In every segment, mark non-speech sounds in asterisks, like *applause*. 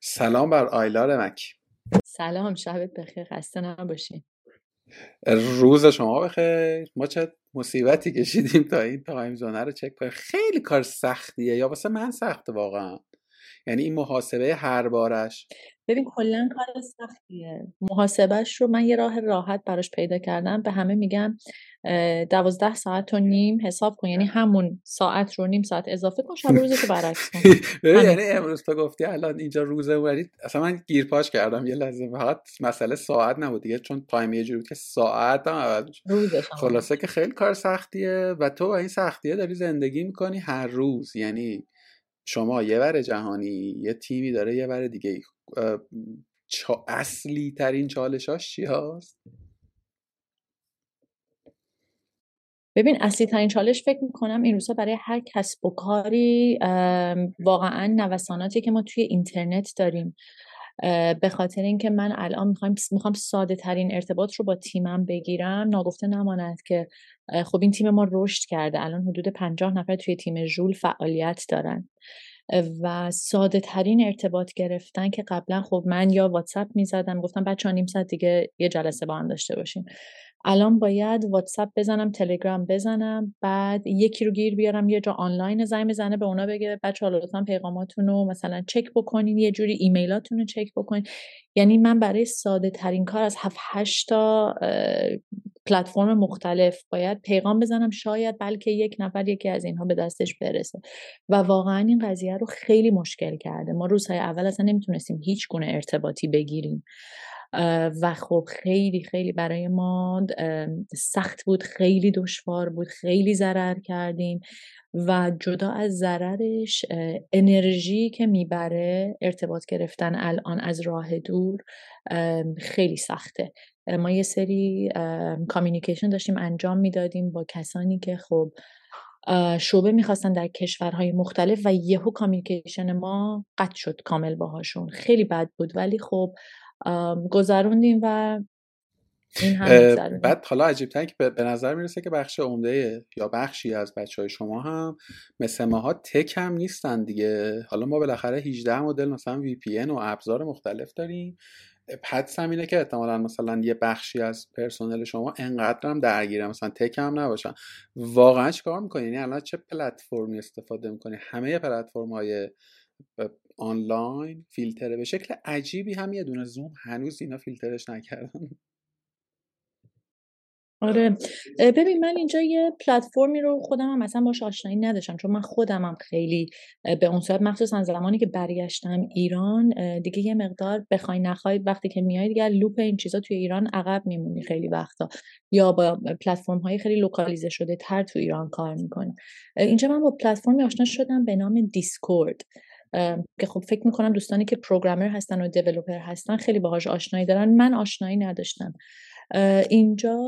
سلام بر آیلا رمک سلام شبت بخیر خسته نباشین. روز شما بخیر. ما چه مصیبتی کشیدیم تا این تایم زونه رو چک کنیم. خیلی کار سختیه. یا واسه من سخته واقعا. یعنی این محاسبه هر بارش. ببین کلا کار سختیه. محاسبهش رو من یه راه راحت براش پیدا کردم. به همه میگم دوازده ساعت و نیم حساب کن. یعنی همون ساعت رو نیم ساعت اضافه کن شب روزتو برعکس کن. *laughs* یعنی امروز تو گفتی الان اینجا روزه ولی اصلا من گیرپاش کردم. یه لحظه فقط مسئله ساعت نبود دیگه. چون تایم یه جوری که ساعت هم خلاصه که خیلی کار سختیه و تو با این سختیه داری زندگی می‌کنی هر روز. یعنی شما یه ور جهانی یه تیمی داره یه ور دیگه چا اصلی ترین چالشاش چی هست؟ ببین اصلی ترین چالش فکر می‌کنم این روزا برای هر کسب و کاری واقعا نوساناتی که ما توی اینترنت داریم به خاطر اینکه من الان می‌خوام می‌خوام ساده ترین ارتباط رو با تیمم بگیرم ناگفته نماند که خب این تیم ما رشد کرده. الان حدود پنجاه نفر توی تیم ژول فعالیت دارن. و ساده ترین ارتباط گرفتن که قبلا خب من یا واتساپ می‌زدم گفتم بچه نیم ساعت دیگه یه جلسه با هم داشته باشیم الان باید واتساپ بزنم تلگرام بزنم بعد یکی رو گیر بیارم یه جا آنلاین زنگ بزنه به اونا بگه بچه ها لطفا پیغاماتون رو مثلا چک بکنین یه جوری ایمیلاتون رو چک بکنین. یعنی من برای ساده ترین کار از 7 8 تا پلتفرم مختلف باید پیغام بزنم شاید بلکه یک نفر یکی از اینها به دستش برسه. و واقعا این قضیه رو خیلی مشکل کرده. ما روزهای اول اصلا نمی‌تونستیم هیچ گونه ارتباطی بگیریم. و خب خیلی خیلی برای ما سخت بود خیلی دشوار بود خیلی ضرر کردیم و جدا از ضررش انرژی که می‌بره ارتباط گرفتن الان از راه دور خیلی سخته. ما یه سری communication داشتیم انجام می‌دادیم با کسانی که خب شعبه می‌خواستن در کشورهای مختلف و یهو communication ما قطع شد کامل باهاشون. خیلی بد بود ولی خب گذروندیم و این هم بعد حالا عجیب که به نظر می‌رسه که بخش عمده یا بخشی از بچه های شما هم مثل ماها تک هم نیستن دیگه. حالا ما بالاخره 18 مدل مثلا VPN و ابزار مختلف داریم. حدس هم اینه که احتمالا مثلا یه بخشی از پرسنل شما انقدر هم درگیره مثلا تک هم نباشن. واقعا چیکار می‌کنی؟ یعنی الان چه پلتفرمی استفاده می‌کنی؟ همه پلتفرم های آنلاین فیلتره به شکل عجیبی هم یه دونه زوم هنوز اینا فیلترش نکردن. آره. ببین من اینجا یه پلتفرمی رو خودم هم مثلا باش آشنایی نداشتم چون من خودم هم خیلی به اون صورت مخصوصا زمانی که برگشتم ایران دیگه یه مقدار بخوای نخوای وقتی که میای دیگه loop این چیزا توی ایران عقب میمونی خیلی وقتا. یا با پلتفرم های خیلی localize شده تر تو ایران کار می‌کنی. اینجا من با پلتفرمی آشنا شدم به نام دیسکورد که خب فکر می‌کنم دوستانی که programmer هستن و developer هستن خیلی باهاش آشنایی دارن. من آشنایی نداشتم. اینجا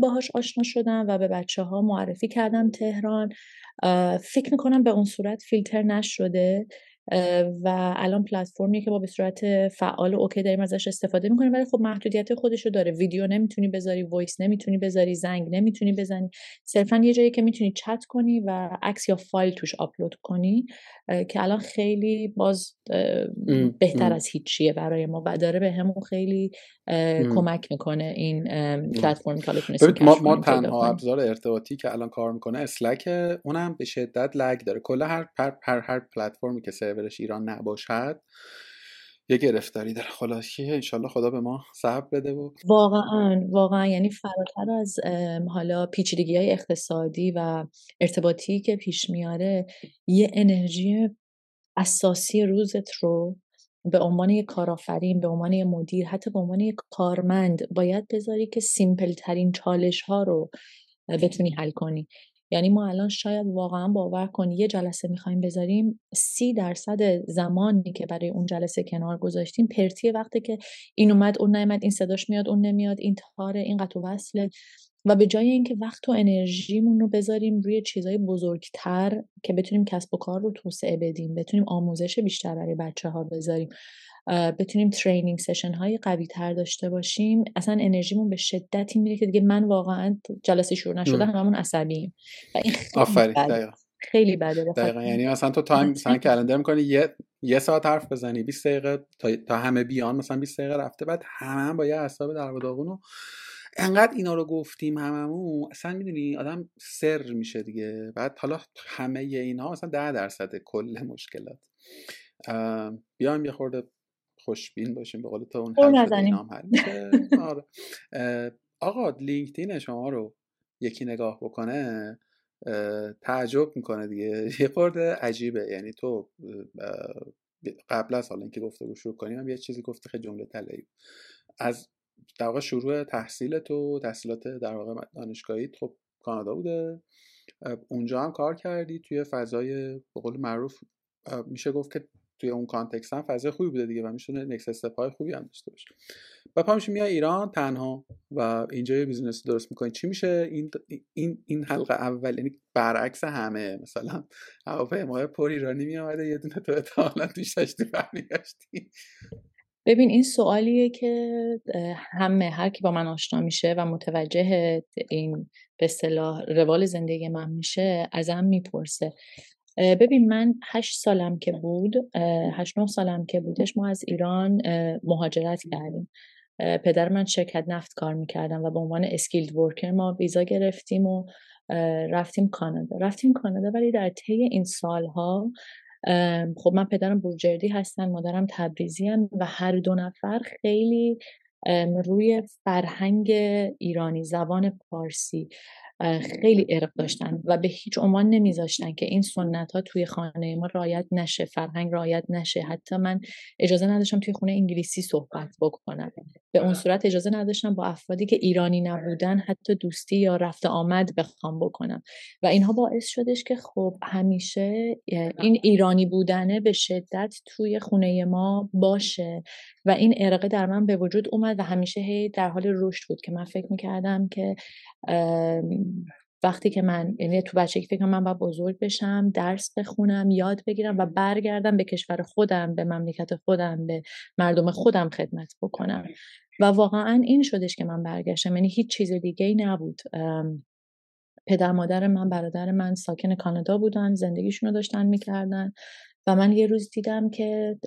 باهاش آشنا شدم و به بچه ها معرفی کردم تهران. فکر می‌کنم به اون صورت فیلتر نشده. و الان پلتفرمیه که ما به صورت فعال و OK داریم ازش استفاده می‌کنیم. ولی خب محدودیت خودشو داره. ویدیو نمی‌تونی بذاری voice نمی‌تونی بذاری زنگ نمی‌تونی بزنی. صرفا یه جایی که می‌تونی چت کنی و عکس یا فایل توش آپلود کنی که الان خیلی باز بهتر از هیچیه برای ما و داره به همون خیلی کمک می‌کنه این پلتفرم که ما, ما تنها ابزار ارتباطی که الان کار می‌کنه اسلک اونم به شدت لگ داره. کل هر هر هر پلتفرمی که سرورش ایران نباشد یه گرفتاری داره. خلاصی انشالله خدا به ما صبر بده و واقعا واقعا. یعنی فراتر از حالا پیچیدگی های اقتصادی و ارتباطی که پیش میاره یه انرژی اساسی روزت رو به عنوان یک کارآفرین به عنوان یک مدیر حتی به عنوان یک کارمند باید بذاری که سیمپل ترین چالش ها رو بتونی حل کنی. یعنی ما الان شاید واقعا باور کنی یه جلسه می‌خوایم بذاریم سی درصد زمانی که برای اون جلسه کنار گذاشتیم پرتی وقتی که این اومد اون نیومد این صداش میاد اون نمیاد این تاره این قطع وصله. و به جای اینکه وقت و انرژیمون رو بذاریم روی چیزای بزرگتر که بتونیم کسب و کار رو توسعه بدیم بتونیم آموزش بیشتر برای بچه ها بذاریم. بتونیم training session های قوی تر داشته باشیم اصلا انرژیمون به شدتی میره که دیگه من واقعا جلسه شروع نشده هممون عصبیم و این آفرین خیلی بده دقیقا. یعنی مثلا تو time مثلا calendar می‌کنی یه یه ساعت حرف بزنی 20 دقیقه تا, تا همه بیان مثلا 20 دقیقه رفته بعد همه هم با یه حساب در و انقدر اینا رو گفتیم هممون اصلا می‌دونی آدم سر میشه دیگه. بعد حالا همه اینا مثلا ده درصد کل مشکلات. بیایم یه خورده خوشبین باشیم به قول تو اون حل *laughs* آره. آقا لینکدین شما رو یکی نگاه بکنه تعجب می‌کنه دیگه. *laughs* یه خورده عجیبه. یعنی تو قبل از حالا اینکه گفته شروع کنیم هم یه چیزی گفته خیلی جمله تلایی از در واقع شروع تحصیل تو تحصیلات در واقع دانشگاهی خب کانادا بوده. اونجا هم کار کردی توی فضای به قول معروف میشه گفت که توی اون context هم فضای خوبی بوده دیگه و می‌تونه next step خوبی هم داشته باشه. و پا میای ایران تنها و اینجا یه business درست می‌کنی. چی میشه؟ این این این حلقه اول یعنی برعکس همه مثلا هواپیمای پر ایرانی میامده یه دونه تو احتمالاً توش داشتی برمیگشتی. ببین این سوالیه که همه هر کی با من آشنا میشه و متوجه این به اصطلاح روال زندگی من میشه ازم می‌پرسه. ببین من هشت سالم که بود هشت نه سالم که بودش ما از ایران مهاجرت کردیم. پدر من شرکت نفت کار می‌کردم و به عنوان skilled worker ما ویزا گرفتیم و رفتیم کانادا. رفتیم کانادا ولی در طی این سالها خب من پدرم بروجردی هستن مادرم تبریزی هم و هر دو نفر خیلی روی فرهنگ ایرانی زبان پارسی خیلی ارق داشتن و به هیچ عنوان نمیذاشتن که این سنت ها توی خانه ما رایت نشه فرهنگ رایت نشه. حتی من اجازه نداشتم توی خونه انگلیسی صحبت بکنم. به اون صورت اجازه نداشتم با افرادی که ایرانی نبودن حتی دوستی یا رفت آمد بخوام بکنم. و اینها باعث شدش که خب همیشه این ایرانی بودنه به شدت توی خونه ما باشه. و این ارقه در من به وجود اومد و همیشه هی در حال رشد بود که من فکر می‌کردم که وقتی که من یعنی تو بچگی فکر من باید بزرگ بشم درس بخونم یاد بگیرم و برگردم به کشور خودم به مملکت خودم به مردم خودم خدمت بکنم. و واقعا این شدش که من برگشتم. یعنی هیچ چیز دیگه ای نبود پدر مادر من برادر من ساکن کانادا بودن زندگیشون رو داشتن می‌کردن. و من یه روز دیدم که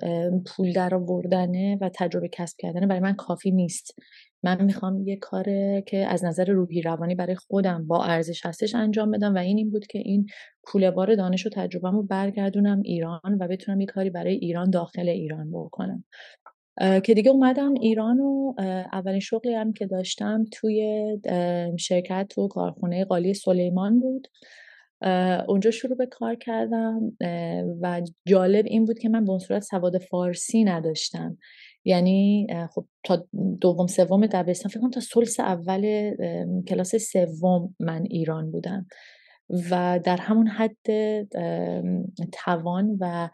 پول در آوردنه و تجربه کسب کردنه برای من کافی نیست. من می‌خوام یه کار که از نظر روحی روانی برای خودم با ارزش هستش انجام بدم و این این بود که این پول بار دانش و تجربه رو برگردونم ایران و بتونم یه کاری برای ایران داخل ایران بکنم. که دیگه اومدم ایران و اولین شغلی هم که داشتم توی شرکت تو کارخونه قالی سلیمان بود. اونجا شروع به کار کردم و جالب این بود که من به صورت سواد فارسی نداشتم. یعنی خب تا دوم سوم دبستان فکر کنم تا سلس اول کلاس سوم من ایران بودم. و در همون حد توان و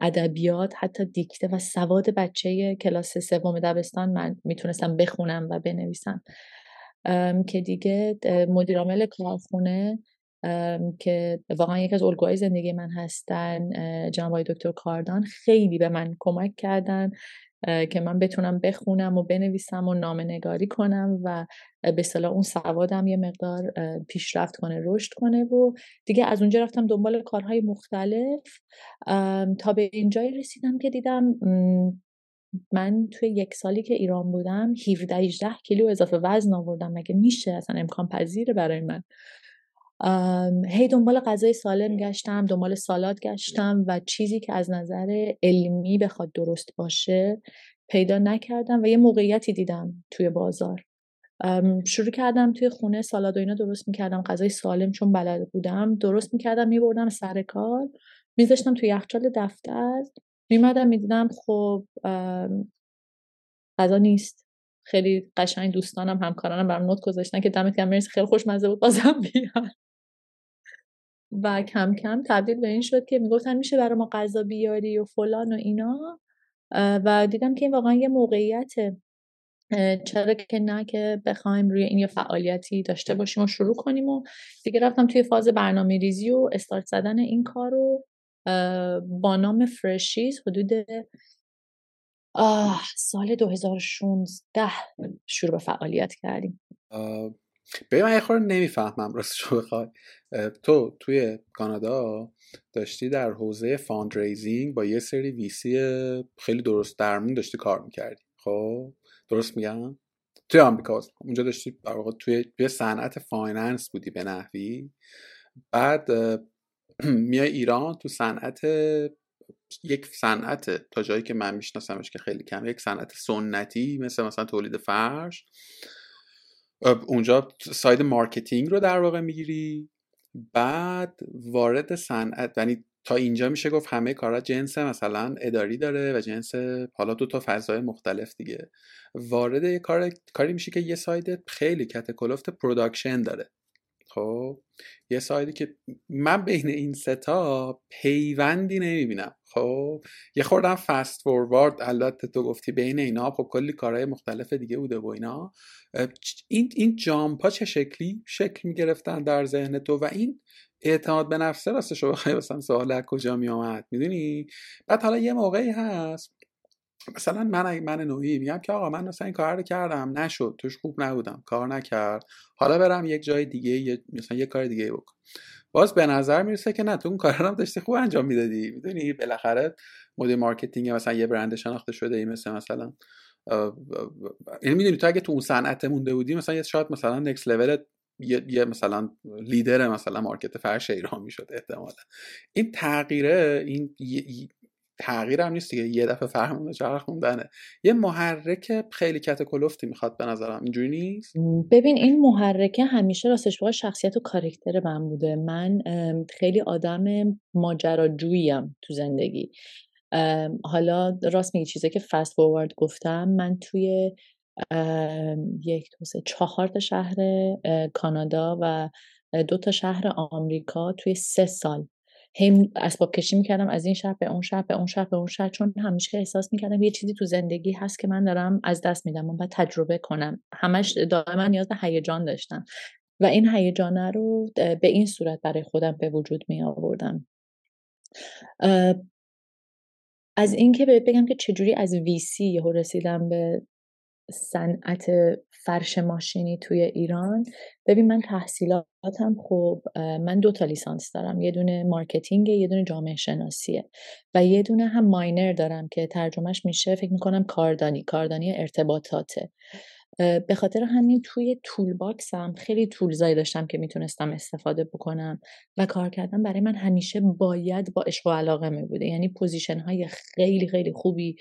ادبیات حتی دیکته و سواد بچه کلاس سوم دبستان من می‌تونستم بخونم و بنویسم. که دیگه مدیرعامل کارخونه که واقعا یکی از الگوهای زندگی من هستن جناب دکتر کاردان خیلی به من کمک کردن. که من بتونم بخونم و بنویسم و نامه نگاری کنم و به صلاح اون سوادم یه مقدار پیشرفت کنه رشد کنه و دیگه از اونجا رفتم دنبال کارهای مختلف. تا به اینجایی رسیدم که دیدم من توی یک سالی که ایران بودم 17 18 کیلو اضافه وزن آوردم مگه میشه اصلا امکان پذیره برای من؟ هی دنبال غذای سالم گشتم دنبال سالات گشتم و چیزی که از نظر علمی بخواد درست باشه پیدا نکردم و یه موقعیتی دیدم توی بازار. شروع کردم توی خونه سالاد و اینا درست می‌کردم غذای سالم چون بلد بودم درست می‌کردم میبردم سر کار میذاشتم توی یخچال دفتر میمدم می‌دیدم خب غذا نیست. خیلی قشنگ دوستانم همکارانم برام نوت گذاشتن که دمت گرم خیلی خوشمزه بود بازم بیان و کم کم تبدیل به این شد که می‌گفتن میشه برای ما غذا بیاری و فلان و اینا و دیدم که این واقعا یه موقعیته. چرا که نه که بخوایم روی این یه فعالیتی داشته باشیم و شروع کنیم و دیگه رفتم توی فاز برنامه ریزی و استارت زدن این کار رو با نام فرشیز حدود سال 2016 شروع به فعالیت کردیم. به من یه نمی‌فهمم راستشو بخوای. تو توی کانادا داشتی در حوزه fundraising با یه سری VC خیلی درست درمون داشتی کار می‌کردی. خب درست میگم؟ توی آمریکا اونجا داشتی توی توی صنعت finance بودی به نحوی. بعد *clears throat* میای ایران تو صنعت یک صنعت تا جایی که من میشناسمش که خیلی کم یک صنعت سنتی مثل مثلا تولید فرش. اونجا side marketing رو در واقع می‌گیری. بعد وارد صنعت یعنی تا اینجا میشه گفت همه کارا جنس مثلا اداری داره و جنس حالا دو تا فضای مختلف دیگه. وارد یه کار کاری میشه که یه side خیلی کت و کلفت production داره. خب یه side ی که من بین این ستا پیوندی نمی‌بینم. خب یه خوردم fast forward البته تو گفتی بین اینا خب کلی کارهای مختلف دیگه بوده و اینا. این این jump ا چه شکلی؟ شکل می‌گرفتن در ذهن تو و این اعتماد به نفسه راستش رو بخوای مثلا سوال کجا می آمد می‌دونی؟ بعد حالا یه موقعی هست مثلا من من نوعی میگم که آقا من مثلا این کار رو کردم نشد توش خوب نبودم کار نکرد. حالا برم یک جای دیگه مثلا یه کار دیگه بکن. باز به نظر می‌رسه که نه تو اون کار هم داشتی خوب انجام می‌دادی. می‌دونی بالاخره مدیر marketing مثلا یه برند شناخته شده ای مثل مثلا یعنی می‌دونی تو اگه تو اون صنعت مونده بودی مثلا شاید مثلا نکس لول یه،, یه مثلا لیدر مثلا مارکت فرش ایران می‌شد احتمالا. این تغییره این تغییر هم نیست دیگه یه دفعه فهمونه چرا خوندنه. یه محرک خیلی کت کلفتی می‌خواد به نظرم. اینجوری نیست؟ ببین این محرکه همیشه راستش بخوای شخصیت و کارکتر من بوده. من خیلی آدم ماجراجوییم تو زندگی. حالا راست میگی چیزی که فست فوروارد گفتم. من توی یک دو سه چهار تا شهر کانادا و دو تا شهر آمریکا توی سه سال هم اسباب کشی می‌کردم از این شهر به اون شهر به اون شهر به اون شهر چون همیشه احساس می‌کردم یه چیزی تو زندگی هست که من دارم از دست میدم و باید تجربه کنم. همش دائما نیاز به هیجان داشتم و این هیجانه رو به این صورت برای خودم به وجود می آوردم از اینکه بگم که چجوری از VC یهو رسیدم به صنعت فرش ماشینی توی ایران. ببین من تحصیلاتم خب من دو تا لیسانس دارم. یه دونه marketing یه دونه جامعه شناسیه. و یه دونه هم minor دارم که ترجمهش میشه فکر می‌کنم کاردانی کاردانی ارتباطاته. به خاطر همین توی toolbox م خیلی tools ایی داشتم که می‌تونستم استفاده بکنم و کار کردم برای من همیشه باید با عشق و علاقه می بوده یعنی position های خیلی خیلی خوبی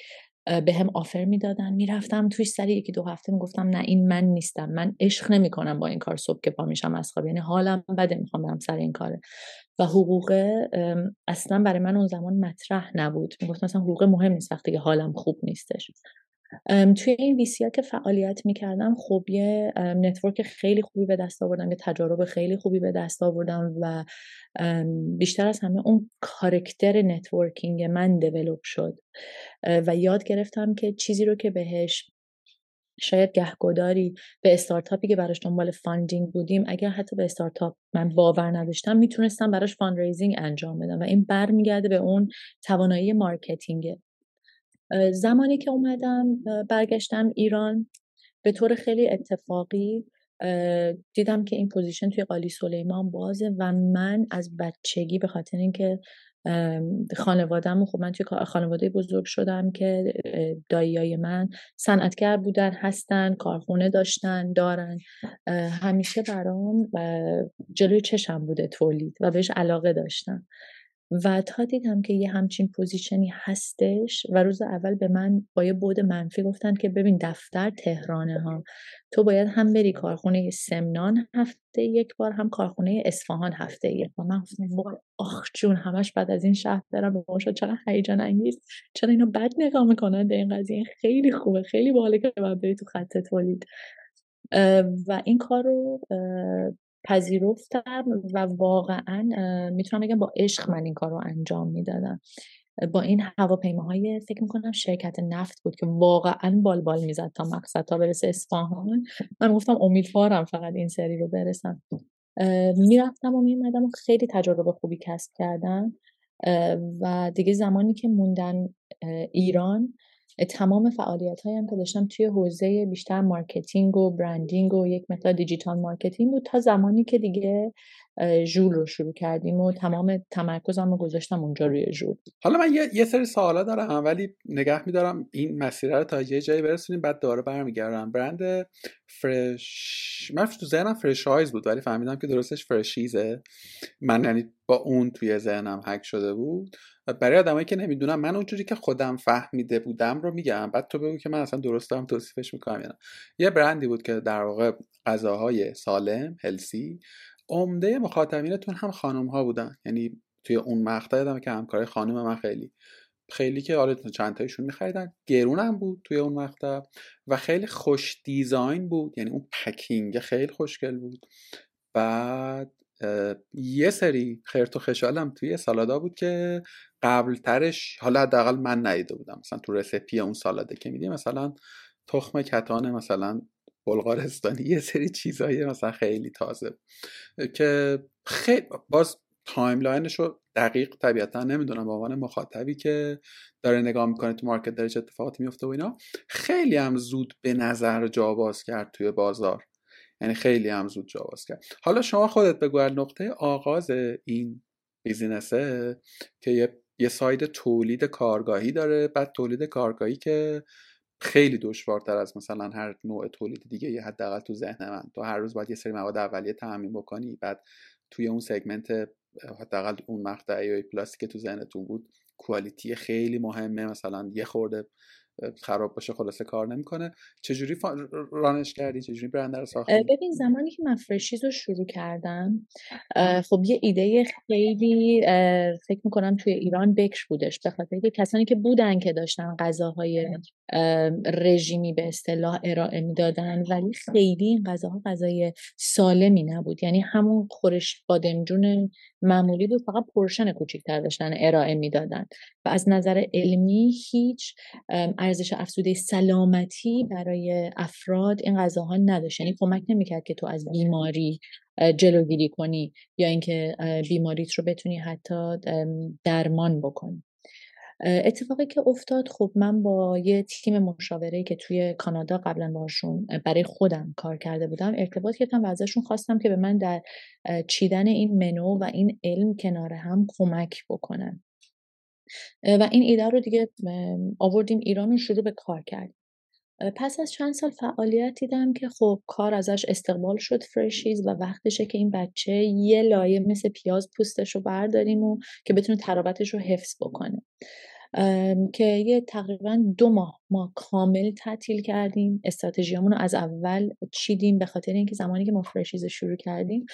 به هم offer می‌دادن. می‌رفتم توی سر یکی دو هفته می‌گفتم نه این من نیستم. من عشق نمی‌کنم با این کار صبح که پا میشم از خواب. یعنی حالم بده می‌خوام برم سر این کاره. و حقوق اصلا برای من اون زمان مطرح نبود. می‌گفتم مثلا حقوق مهم نیست وقتی که حالم خوب نیستش. توی این VC که فعالیت می‌کردم خب یه network خیلی خوبی به دست آوردم یه تجارب خیلی خوبی به دست آوردم و بیشتر از همه اون character networking من develop شد. و یاد گرفتم که چیزی رو که بهش شاید گهگداری به استارتاپی که براش دنبال funding بودیم اگر حتی به استارتاپ من باور نداشتم می‌تونستم براش fundraising انجام بدم و این برمیگرده به اون توانایی marketing. زمانی که اومدم برگشتم ایران به طور خیلی اتفاقی دیدم که این position توی قالی سلیمان بازه و من از بچگی به خاطر اینکه خانوادم خب من توی خانواده بزرگ شدم که داییای من صنعتگر بودن هستن کارخونه داشتن دارن. همیشه برام جلوی چشم بوده تولید و بهش علاقه داشتم. و تا دیدم که یه همچین position ی هستش و روز اول به من با یه mood منفی گفتن که ببین دفتر تهرانه ها تو باید هم بری کارخونه سمنان هفته یک بار هم کارخونه اصفهان هفته یک بار. من گفتم آخ جون همش بعد از این شهر برم به شد چرا هیجان انگیز. چرا اینو بد نگاه می‌کنن به این قضیه؟ خیلی خوبه خیلی باحاله که باید بری تو خط تولید. و این کار رو پذیرفتم و واقعا می‌تونم بگم با عشق من این کار رو انجام می‌دادم. با این هواپیماهای فکر می‌کنم شرکت نفت بود که واقعا بال بال می‌زد تا مقصد تا برسه اصفهان. من گفتم امیدوارم فقط این سری رو برسم. می‌رفتم و میمدم و خیلی تجربه خوبی کسب کردم. و دیگه زمانی که موندن ایران تمام فعالیت هایم که داشتم توی حوزه بیشتر marketing و branding و یک مقدار digital marketing بود تا زمانی که دیگه ژول رو شروع کردیم و تمام تمرکزم رو گذاشتم اونجا روی ژول. حالا من یه, سری سوالا دارم ولی نگه میدارم این مسیر رو تا یه جایی برسونیم بعد دوباره برمیگردم. برند فرش من تو ذهنم فرش هایز بود ولی فهمیدم که درستش فرشیزه. من یعنی با اون توی ذهنم هک شده بود. برای آدمایی که نمی‌دونم من اونجوری که خودم فهمیده بودم رو میگم. بعد تو بگو که من اصلا درست دارم توصیفش می‌کنم یعنی یه برندی بود که در واقع غذاهای سالم هلسی عمده مخاطبینتون هم خانم ها بودن. یعنی توی اون مقطع دادم که همکارای خانم من خیلی خیلی که حالا چند تایشون میخریدن. گرون هم بود توی اون مقطع و خیلی خوش design بود. یعنی اون packing خیلی خوشگل بود. بعد یه سری خرت و پرتم توی سالادا بود که قبل ترش حالا حداقل من ندیده بودم. مثلا تو recipe اون سالاده که میدی مثلا تخم کتان مثلا بلغارستانی یه سری چیزایی مثلا خیلی تازه که خیلی باز timeline ش رو دقیق طبیعتا نمی‌دونم به عنوان مخاطبی که داره نگاه می‌کنه تو market داره چه اتفاقاتی میفته و اینا خیلی هم زود به نظر جا باز کرد توی بازار. یعنی خیلی هم زود جا باز کرد. حالا شما خودت بگو نقطه آغاز این business ه که یه یه side تولید کارگاهی داره بعد تولید کارگاهی که خیلی دشوارتر از مثلا هر نوع تولید دیگه یه حداقل تو ذهن من. تو هر روز باید یه سری مواد اولیه تامین بکنی بعد توی اون segment حداقل اون مقطع ای پلاس که تو ذهنتون بود کوالیتی خیلی مهمه. مثلا یه خورده خراب باشه خلاصه کار نمی‌کنه. چجوری رانش کردی؟ چجوری برند رو ساختی؟ ببین زمانی که من فرشیز رو شروع کردم خب یه ایده خیلی فکر می‌کنم توی ایران بکر بودش. به خاطر کسانی که بودن که داشتن غذاهای رژیمی به اصطلاح ارائه می‌دادن ولی خیلی این غذاها غذای سالمی نبود. یعنی همون خورش بادمجون معمولی بود فقط پرشن کوچیکتر داشتن ارائه می‌دادن. و از نظر علمی هیچ ارزش افزوده سلامتی برای افراد این غذاها نداشت. یعنی کمک نمی‌کرد که تو از بیماری جلوگیری کنی یا اینکه بیماریت رو بتونی حتی درمان بکنی. اتفاقی که افتاد خب من با یه تیم مشاوره که توی کانادا قبلا باشون برای خودم کار کرده بودم ارتباط کردم و ازشون خواستم که به من در چیدن این منو و این علم کنار هم کمک بکنن. و این ایده رو دیگه آوردیم ایران و شروع به کار کردیم. پس از چند سال فعالیت دیدم که خب کار ازش استقبال شد فرشیز و وقتشه که این بچه یه لایه مثل پیاز پوستش رو برداریم و که بتونه ترابتش رو حفظ بکنه. که یه تقریبا دو ماه ما کامل تعطیل کردیم. استراتژیامون رو از اول چیدیم به خاطر اینکه زمانی که ما فرشیز شروع کردیم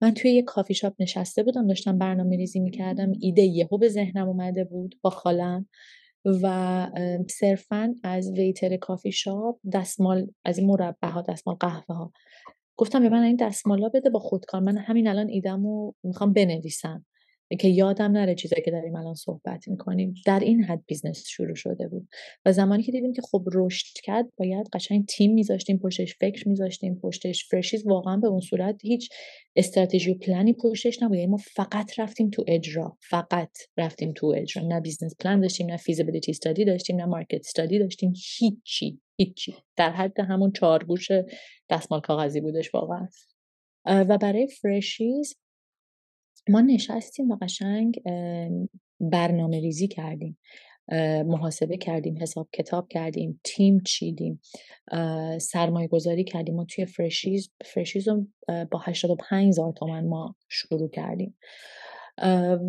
من توی یه کافی شاپ نشسته بودم داشتم برنامه ریزی می‌کردم. ایده یهو به ذهنم اومده بود با خالم و صرفا از waiter کافی شاپ دستمال از این مربع ها دستمال قهوه ها گفتم به من این دستمالا بده با خودکار. من همین الان ایدم رو می‌خوام بنویسم. که یادم نره چیزایی که داریم الان صحبت می‌کنیم. در این حد business شروع شده بود. و زمانی که دیدیم که خب رشد کرد باید قشنگ تیم میذاشتیم پشتش فکر میذاشتیم پشتش. Freshies واقعا به اون صورت هیچ استراتژی و پلنی پشتش نبود. یعنی ما فقط رفتیم تو اجرا. فقط رفتیم تو اجرا. نه business plan داشتیم نه feasibility study داشتیم نه market study داشتیم. هیچی هیچی. در حد همون چهارگوش دستمال کاغذی بودش واقعا. و برای Freshies ما نشستیم و قشنگ برنامه ریزی کردیم. محاسبه کردیم حساب کتاب کردیم تیم چیدیم. سرمایه گذاری کردیم. ما توی Freshies Freshies رو با 85 هزار تومن ما شروع کردیم.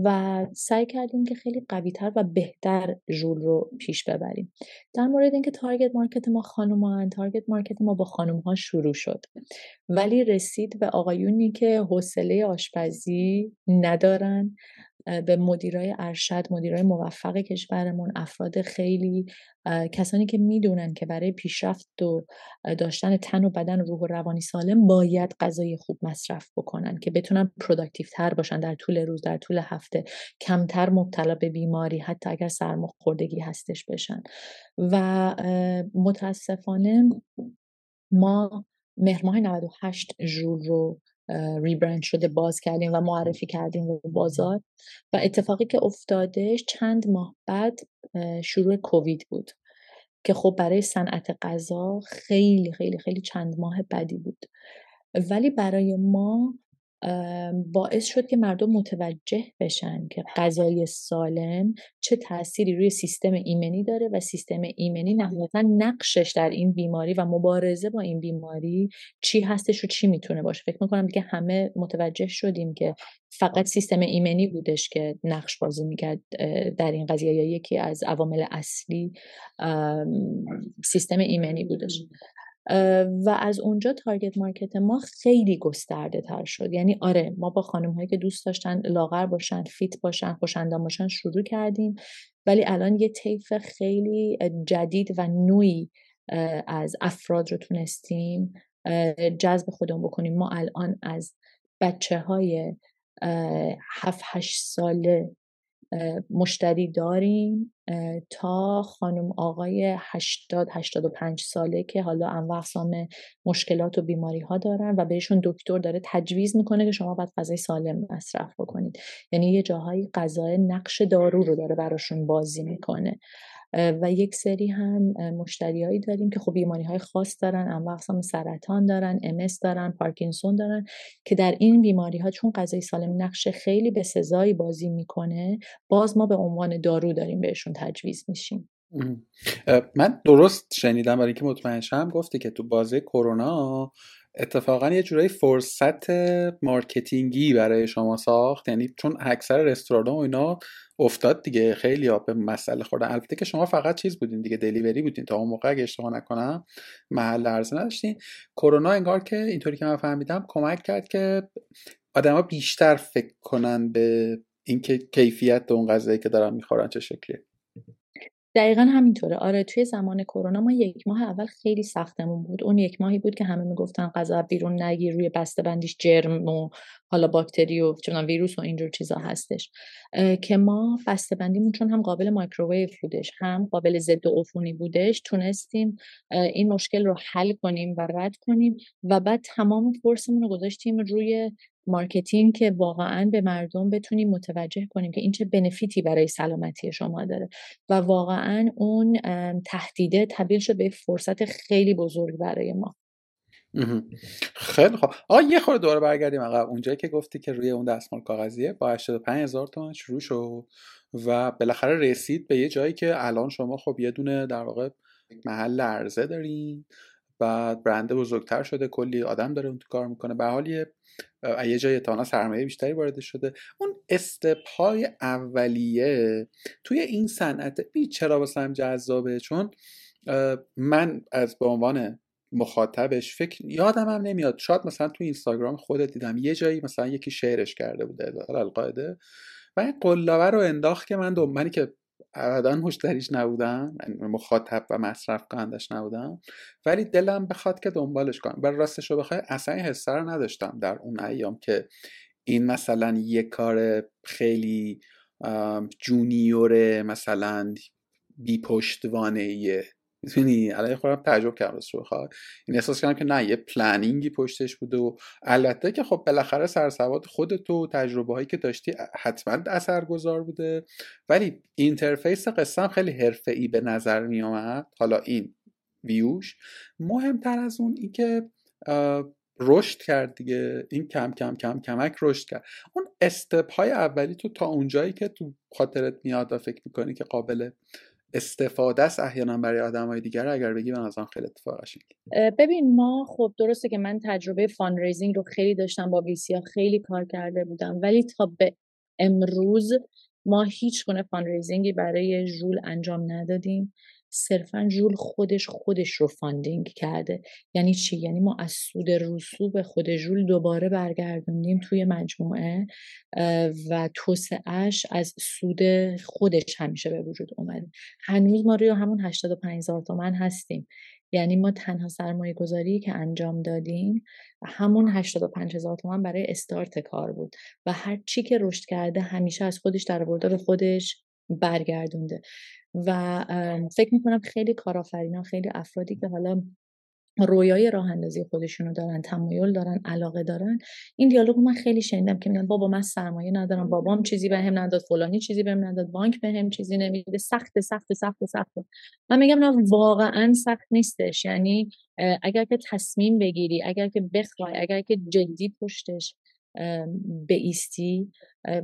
و سعی کردیم که خیلی قویتر و بهتر ژول رو پیش ببریم. در مورد اینکه target market ما خانومان target market ما با خانم ها شروع شد. ولی رسید به آقایونی که حوصله آشپزی ندارن. به مدیرای ارشد مدیرای موفق کشورمون افراد خیلی کسانی که می‌دونن که برای پیشرفت و داشتن تن و بدن و روح و روانی سالم باید غذای خوب مصرف بکنن که بتونن productive تر باشن در طول روز در طول هفته کمتر مبتلا به بیماری حتی اگر سرماخوردگی هستش بشن. و متاسفانه ما مهر ماه 98 ژول رو rebrand شده باز کردیم و معرفی کردیم به بازار و اتفاقی که افتادش چند ماه بعد شروع کووید بود که خب برای صنعت غذا خیلی خیلی خیلی چند ماه بدی بود. ولی برای ما باعث شد که مردم متوجه بشن که غذای سالم چه تأثیری روی سیستم ایمنی داره و سیستم ایمنی نهایتا نقشش در این بیماری و مبارزه با این بیماری چی هستش و چی می‌تونه باشه. فکر می‌کنم دیگه همه متوجه شدیم که فقط سیستم ایمنی بودش که نقش بازی می‌کرد در این قضیه یا یکی از عوامل اصلی سیستم ایمنی بودش. و از اونجا target market ما خیلی گسترده تر شد. یعنی آره ما با خانم هایی که دوست داشتن لاغر باشن fit باشن خوش‌اندام باشن شروع کردیم. ولی الان یه طیف خیلی جدید و متنوعی از افراد رو تونستیم جذب خودمون بکنیم. ما الان از بچه های هفت هشت ساله مشتری داریم تا خانم آقای 80 85 ساله که حالا انواع اقسام مشکلات و بیماری ها دارن و بهشون دکتر داره تجویز می‌کنه که شما باید غذای سالم مصرف بکنید. یعنی یه جاهایی غذای نقش دارو رو داره براشون بازی می‌کنه. و یک سری هم مشتریایی داریم که خب بیماری های خاص دارن انواع اقسام سرطان دارن MS دارن پارکینسون دارن که در این بیماری ها چون غذای سالم نقش خیلی به سزایی بازی می‌کنه باز ما به عنوان دارو داریم بهشون تجویز میشیم. من درست شنیدم برای اینکه مطمئن شم گفتی که تو بازه کرونا اتفاقا یه جورایی فرصت marketing ی برای شما ساخت یعنی چون اکثر رستوران و اینا افتاد دیگه. خیلی ها به مسئله خوردن البته که شما فقط چیز بودین دیگه. دلیوری بودین. تا اون موقع اگه اشتباه نکنم محل ارزه نداشتین. کرونا انگار که اینطوری که من فهمیدم کمک کرد که آدما بیشتر فکر کنن به اینکه کیفیت اون غذایی که دارن می‌خورن چه شکلیه. دقیقا همینطوره. آره توی زمان کرونا ما یک ماه اول خیلی سختمون بود. اون یک ماهی بود که همه می‌گفتن غذا بیرون نگیر روی بسته بندیش جرم و حالا باکتری و چون ویروس و اینجور چیزا هستش. که ما بسته بندیمون چون هم قابل مایکروویو بودش هم قابل ضد عفونی بودش تونستیم این مشکل رو حل کنیم و رد کنیم و بعد تمام force مون رو گذاشتیم روی marketing که واقعا به مردم بتونیم متوجه کنیم که این چه benefit ی برای سلامتی شما داره. و واقعا اون تهدیده تبدیل شد به فرصت خیلی بزرگ برای ما. خیلی خوب آقا یه خورده دوباره برگردیم عقب. اونجایی که گفتی که روی اون دستمال کاغذیه با 85 هزار تومن شروع شد و بالاخره رسید به یه جایی که الان شما خب یه دونه در واقع محل عرضه دارین. و برنده بزرگتر شده کلی آدم داره اون تو کار می‌کنه. به حال یه یه جای تانا سرمایه بیشتری وارد شده. اون استپ های اولیه توی این صنعت چرا واسم جذابه؟ چون من از به عنوان مخاطبش فکر یادم هم نمیاد. شاید مثلا تو اینستاگرام خودت دیدم یه جایی مثلا یکی شعرش کرده بوده القاعده. و این قلابه رو انداخت که من منی که ابدا مشتریش نبودم یعنی مخاطب و مصرف کنندش نبودم ولی دلم بخواد که دنبالش کنم. بر راستش رو بخوای اصلا حسه رو نداشتم در اون ایام که این مثلا یه کار خیلی جونیور مثلا بی پشتوانه می‌تونی الان خودم تعجب کردم رو بخواد این احساس کردم که نه یه پلنینگی پشتش بوده و البته که خب بالاخره سرسواد خودت و تجربه هایی که داشتی حتما گذار بوده. ولی اینترفیس قصه خیلی حرفه ای به نظر می آمد حالا این ویوش مهمتر از اون این که رشد کرد دیگه. این کم کم کم کمک رشد کرد. اون step های اولی تو تا اونجایی که تو خاطرت میاد و فکر می‌کنی که قابل استفاده است احیانا برای آدم های دیگر اگر بگی من از آن خیلی اتفاق ببین ما خب درسته که من تجربه fundraising رو خیلی داشتم با ویسیا خیلی کار کرده بودم. ولی تا به امروز ما هیچ گونه fundraising ی برای ژول انجام ندادیم. صرفا جول خودش خودش رو funding کرده. یعنی چی؟ یعنی ما از سود رسوب خود جول دوباره برگردوندیم توی مجموعه و توسعهش از سود خودش همیشه به وجود اومده. هنوز ما روی همون 85 هزار تومن هستیم. یعنی ما تنها سرمایه گذاری که انجام دادیم همون 85 هزار تومن برای استارت کار بود. و هر چی که رشد کرده همیشه از خودش در به خودش برگردونده. و فکر می‌کنم خیلی کارآفرینا خیلی افرادی که حالا رویای راه اندازی خودشونو دارن تمایل دارن علاقه دارن این دیالوگ من خیلی شنیدم که میگن بابا من سرمایه ندارم بابام چیزی بهم به نداد فلانی چیزی بهم نداد بانک بهم به چیزی نمیده. سخت سخت سخت سخت. من میگم نه واقعا سخت نیستش. یعنی اگر که تصمیم بگیری اگر که بخوای اگر که جدی پشتش بیستی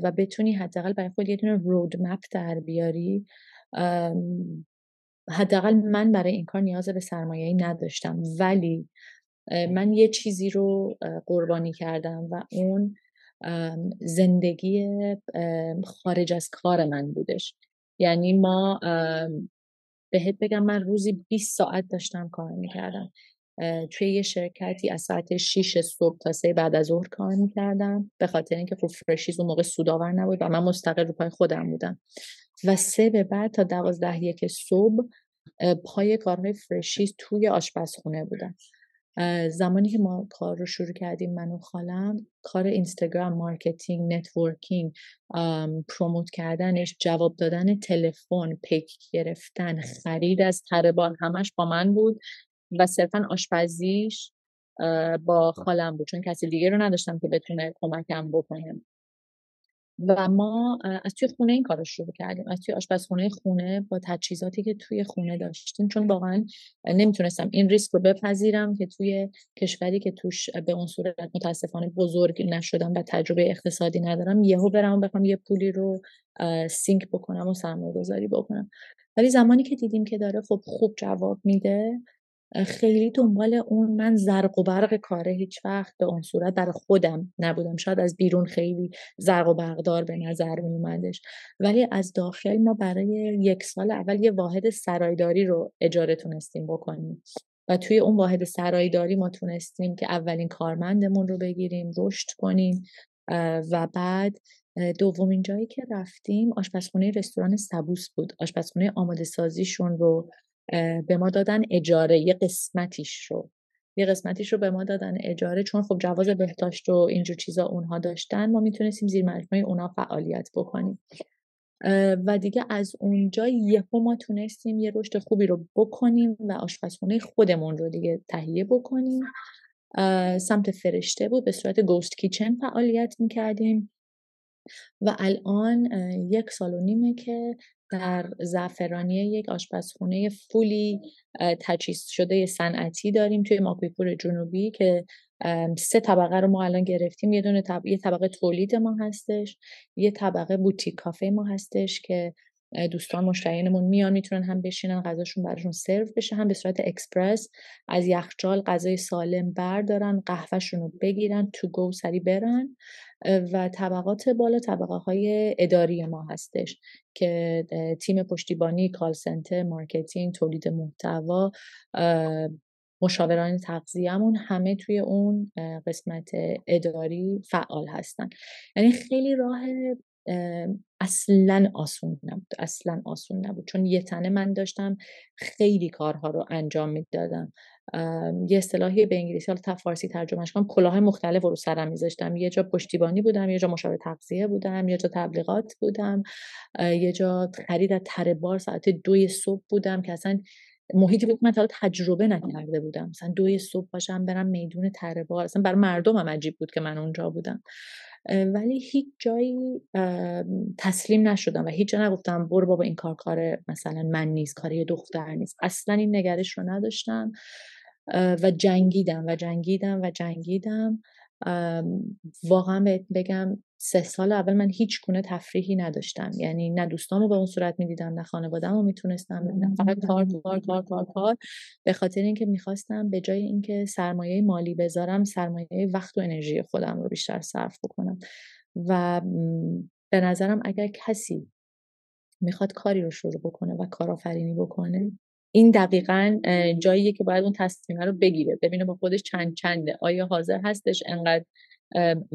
و بتونی حداقل برای خود یه دونه رودمپ در بیاری حداقل من برای این کار نیاز به سرمایه نداشتم. ولی من یه چیزی رو قربانی کردم و اون زندگی خارج از کار من بودش. یعنی ما بهت بگم من روزی 20 ساعت داشتم کار می‌کردم. توی یه شرکتی از ساعت 6 صبح تا 3 بعد از ظهر کار می‌کردم به خاطر اینکه خب فرشیز اون موقع سودآور نبود و من مستقل رو پای خودم بودم. و سه به بعد تا دوازده یک صبح پای کارهای فرشیز توی آشپزخونه بودم. زمانی که ما کار رو شروع کردیم من و خالم کار اینستاگرام marketing networking promote کردنش جواب دادن تلفن پیک گرفتن خرید از تره‌بار همش با من بود و صرفا آشپزیش با خالم بود. چون کسی دیگه رو نداشتم که بتونه کمکم بکنه. و ما از توی خونه این کار رو شروع کردیم. از توی آشپزخونه خونه با تجهیزاتی که توی خونه داشتیم چون واقعا نمی‌تونستم این ریسک رو بپذیرم که توی کشوری که توش به اون صورت متاسفانه بزرگ نشدم و تجربه اقتصادی ندارم یهو برم بخوام یه پولی رو سینک بکنم و سرمایه گذاری بکنم. ولی زمانی که دیدیم که داره خب خوب جواب میده خیلی دنبال اون من زرق و برق کاره هیچ وقت به اون صورت در خودم نبودم. شاید از بیرون خیلی زرق و برقدار به نظر می اومدش ولی از داخل ما برای یک سال اول یه واحد سرایداری رو اجاره تونستیم بکنیم. و توی اون واحد سرایداری ما تونستیم که اولین کارمندمون رو بگیریم رشد کنیم. و بعد دومین جایی که رفتیم آشپزخونه رستوران سبوس بود. آشپزخونه آماده سازیشون رو به ما دادن اجاره یه قسمتیش رو. یه قسمتیش رو به ما دادن اجاره چون خب جواز بهداشت و اینجور چیزا اونها داشتن ما می‌تونستیم زیر مجموعه اونا فعالیت بکنیم. و دیگه از اونجا یهو ما تونستیم یه رشد خوبی رو بکنیم و آشپزخونه خودمون رو دیگه تهیه بکنیم. سمت فرشته بود به صورت گوست کیچن فعالیت می‌کردیم. و الان یک سال و نیمه که در زعفرانی یک آشپزخونه فولی تجهیز شده صنعتی داریم توی ماکویپور جنوبی که سه طبقه رو ما الان گرفتیم. یه دونه طب... یه طبقه تولید ما هستش یه طبقه بوتیک کافه ما هستش که دوستان مشتریانمون میان می‌تونن هم بشینن غذاشون براشون سرو بشه. هم به صورت اکسپرس از یخچال غذای سالم بردارن قهوهشون رو بگیرن to go سریع برن. و طبقات بالا طبقه های اداری ما هستش که تیم پشتیبانی call center marketing تولید محتوا مشاوران تغذیه‌مون همه توی اون قسمت اداری فعال هستن. یعنی خیلی راه اصلا آسون نبود. اصلا آسون نبود. چون یه تنه من داشتم خیلی کارها رو انجام می‌دادم. یه اصطلاحی به انگلیسی حالا تا فارسی ترجمهش کنم کلاه مختلف رو سرم میذاشتم. یه جا پشتیبانی بودم یه جا مشاور تغذیه بودم یه جا تبلیغات بودم. یه جا خرید از تره بار ساعت دوی صبح بودم که اصلا محیطی بود من تا تجربه نکرده بودم. مثلا دوی صبح باشم برم میدون تره بار. اصلا برای مردم هم عجیب بود که من اونجا بودم. ولی هیچ جایی تسلیم نشدم و هیچ جا نگفتم برو بابا این کار کار مثلا من نیست کار دختر نیست. اصلا این نگرش رو نداشتم. و جنگیدم و جنگیدم و جنگیدم. واقعا بگم سه سال اول من هیچ گونه تفریحی نداشتم. یعنی نه دوستامو به اون صورت می‌دیدم نه خانوادهمو می‌تونستم نه فقط کار کار کار کار کار. به خاطر اینکه می‌خواستم به جای اینکه سرمایه مالی بذارم سرمایه وقت و انرژی خودم رو بیشتر صرف بکنم. و به نظرم اگر کسی می‌خواد کاری رو شروع بکنه و کارآفرینی بکنه این دقیقا جاییه که باید اون تصمیمه رو بگیره. ببینه با خودش چند چنده. آیا حاضر هستش انقدر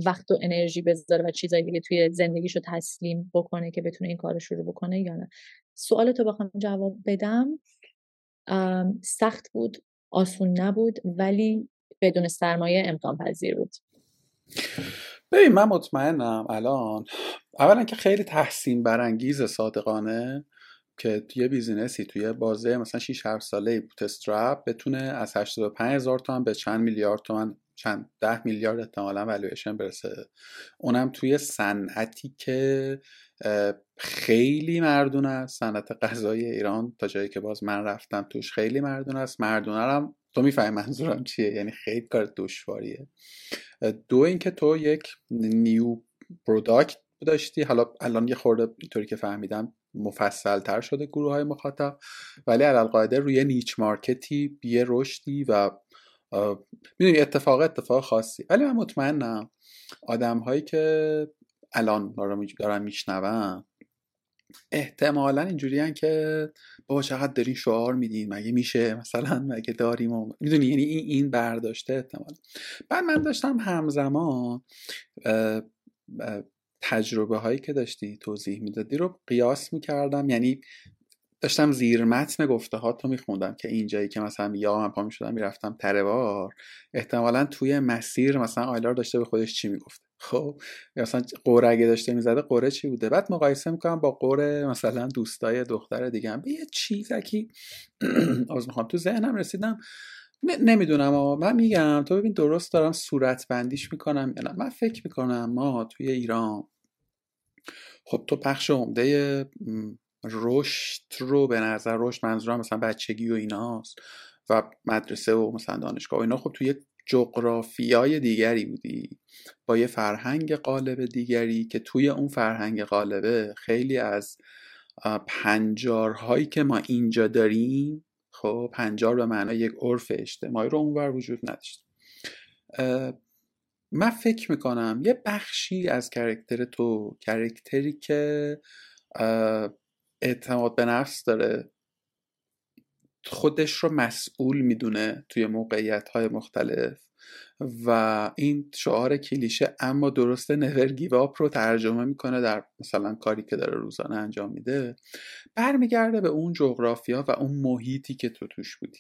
وقت و انرژی بذاره و چیزایی دیگه توی زندگیش رو تسلیم بکنه که بتونه این کار رو شروع بکنه یا نه؟ سوال تو بخوام جواب بدم. سخت بود آسون نبود ولی بدون سرمایه امکان پذیر بود. ببین من مطمئنم الان اولا که خیلی تحسین برانگیز صادقانه که توی business ی توی بازه مثلا 6 7 ساله bootstrap بتونه از 85 هزار تومن به چند میلیارد تومن چند ده میلیارد احتمالا والویشن برسه. اونم توی صنعتی که خیلی مردون است. صنعت غذای ایران تا جایی که باز من رفتم توش خیلی مردون است. مردونه هم تو می‌فهمی منظورم چیه. یعنی خیلی کار دشواریه. دو اینکه تو یک new product داشتی. حالا الان یه خورده اینطوری که فهمیدم مفصل تر شده گروه های مخاطب ولی علی‌القاعده روی niche market ی یه رشدی و می‌دونی اتفاق اتفاق خاصی. ولی من مطمئنم آدم هایی که الان دارن میشنون احتمالا اینجوری که بابا چقدر دارین شعار میدین مگه میشه؟ مثلا مگه داریم؟ و... می‌دونی یعنی این این برداشته احتمال بعد من داشتم همزمان تجربه هایی که داشتی توضیح می‌دادی رو قیاس می‌کردم. یعنی داشتم زیر متن گفته ها تو میخوندم که اینجایی که مثلا یا من پا می‌شدم می‌رفتم تروار احتمالا توی مسیر مثلا آیلار داشته به خودش چی می‌گفته خب مثلا قوره اگه داشته می‌زده قوره چی بوده؟ بعد مقایسه می‌کنم با قوره مثلا دوستای دختر دیگه هم یه چیزکی *clears throat* از می‌خوام. تو ذهنم رسیدم نمی‌دونم اما من میگم تو ببین درست دارم صورت بندیش می‌کنم یا نه. من فکر می‌کنم ما توی ایران خب تو پخش عمده رشد رو به نظر رشد منظورم مثلا بچگی و ایناست و مدرسه و مثلا دانشگاه و اینا خب توی جغرافیای دیگری بودی. با یه فرهنگ قالب دیگری که توی اون فرهنگ قالبه خیلی از پنجارهایی که ما اینجا داریم خب پنجار به معنای یک عرف اجتماعی رو اونور وجود نداشت. من فکر می‌کنم یه بخشی از کرکتر تو کرکتری که اعتماد به نفس داره خودش رو مسئول می‌دونه توی موقعیت های مختلف. و این شعار کلیشه اما درست نور گیواب رو ترجمه می‌کنه در مثلا کاری که داره روزانه انجام میده. برمیگرده به اون جغرافیا و اون محیطی که تو توش بودی.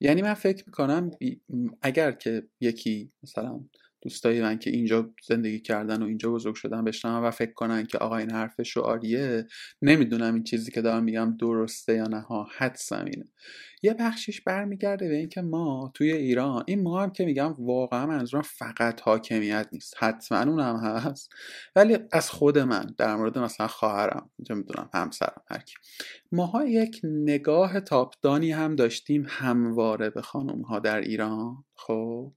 یعنی من فکر می‌کنم اگر که یکی مثلا دوستای من که اینجا زندگی کردن و اینجا بزرگ شدن بشنم و فکر کنن که آقا این حرف شعاریه نمی‌دونم این چیزی که دارم میگم درسته یا نه ها حدسم اینه یه بخشش برمیگرده به اینکه ما توی ایران این ما هم که میگم واقعا منظورم فقط حاکمیت نیست حتما اونم هست ولی از خود من در مورد مثلا خواهرم اینجا می‌دونم همسرم هرکی ماها یک نگاه تاپدانی هم داشتیم همواره به خانم ها در ایران خب؟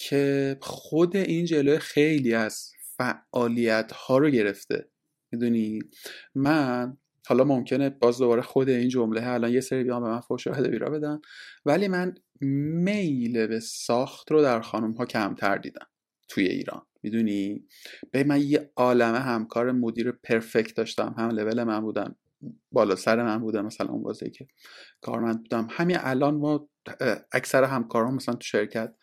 که خود این جلوی خیلی از فعالیت ها رو گرفته. می‌دونی؟ من حالا ممکنه باز دوباره خود این جمله الان یه سری بیان به من فوش بیرا بدن. ولی من میل به ساخت رو در خانم ها کمتر دیدم توی ایران. می‌دونی؟ به من یه عالمه همکار مدیر پرفکت داشتم. هم لول من بودن بالا سر من بودن مثلا اون بازه که کارمند بودم. همین الان ما اکثر همکاران مثلا تو شرکت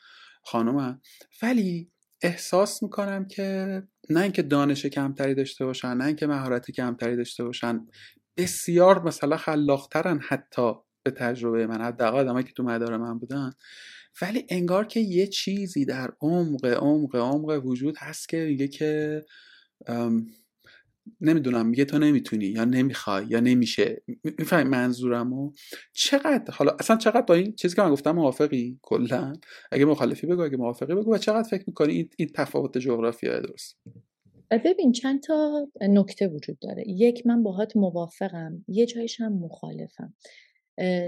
خانومم. ولی احساس می‌کنم که نه اینکه دانش کمتری داشته باشن نه اینکه مهارت کمتری داشته باشن بسیار مثلا خلاقترن حتی به تجربه من حداقل آدمایی که تو مدار من بودن. ولی انگار که یه چیزی در عمق عمق عمق وجود هست که میگه که نمی‌دونم میگه تو نمی‌تونی یا نمی‌خوای یا نمیشه. می‌فهمی منظورم و چقدر؟ حالا اصلا چقدر با این چیزی که من گفتم موافقی؟ کلا. اگه مخالفی بگو اگه موافقی بگو و چقدر فکر می‌کنی این, این تفاوت جغرافیایی درست؟ ببین چند تا نکته وجود داره. یک من باهات موافقم. یه جایش هم مخالفم.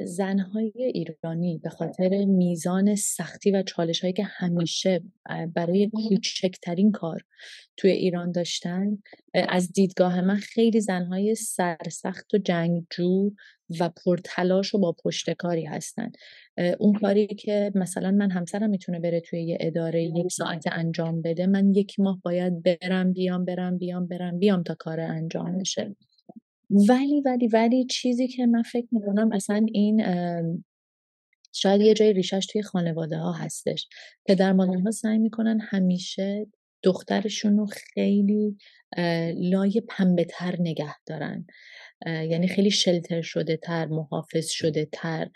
زنهای ایرانی به خاطر میزان سختی و چالش هایی که همیشه برای کوچکترین کار توی ایران داشتن از دیدگاه من خیلی زنهای سرسخت و جنگجو و پرتلاش و با پشتکاری هستن. اون کاری که مثلا من همسرم می‌تونه بره توی یه اداره یک ساعت انجام بده من یک ماه باید برم بیام برم بیام برم بیام تا کار انجام بشه. ولی ولی ولی چیزی که من فکر می‌کنم اصلا این شاید یه جای ریشش توی خانواده ها هستش. پدر ها سعی می‌کنن همیشه دخترشون رو خیلی لای پنبه تر نگه دارن. یعنی خیلی شلتر شده تر محافظ شده تر.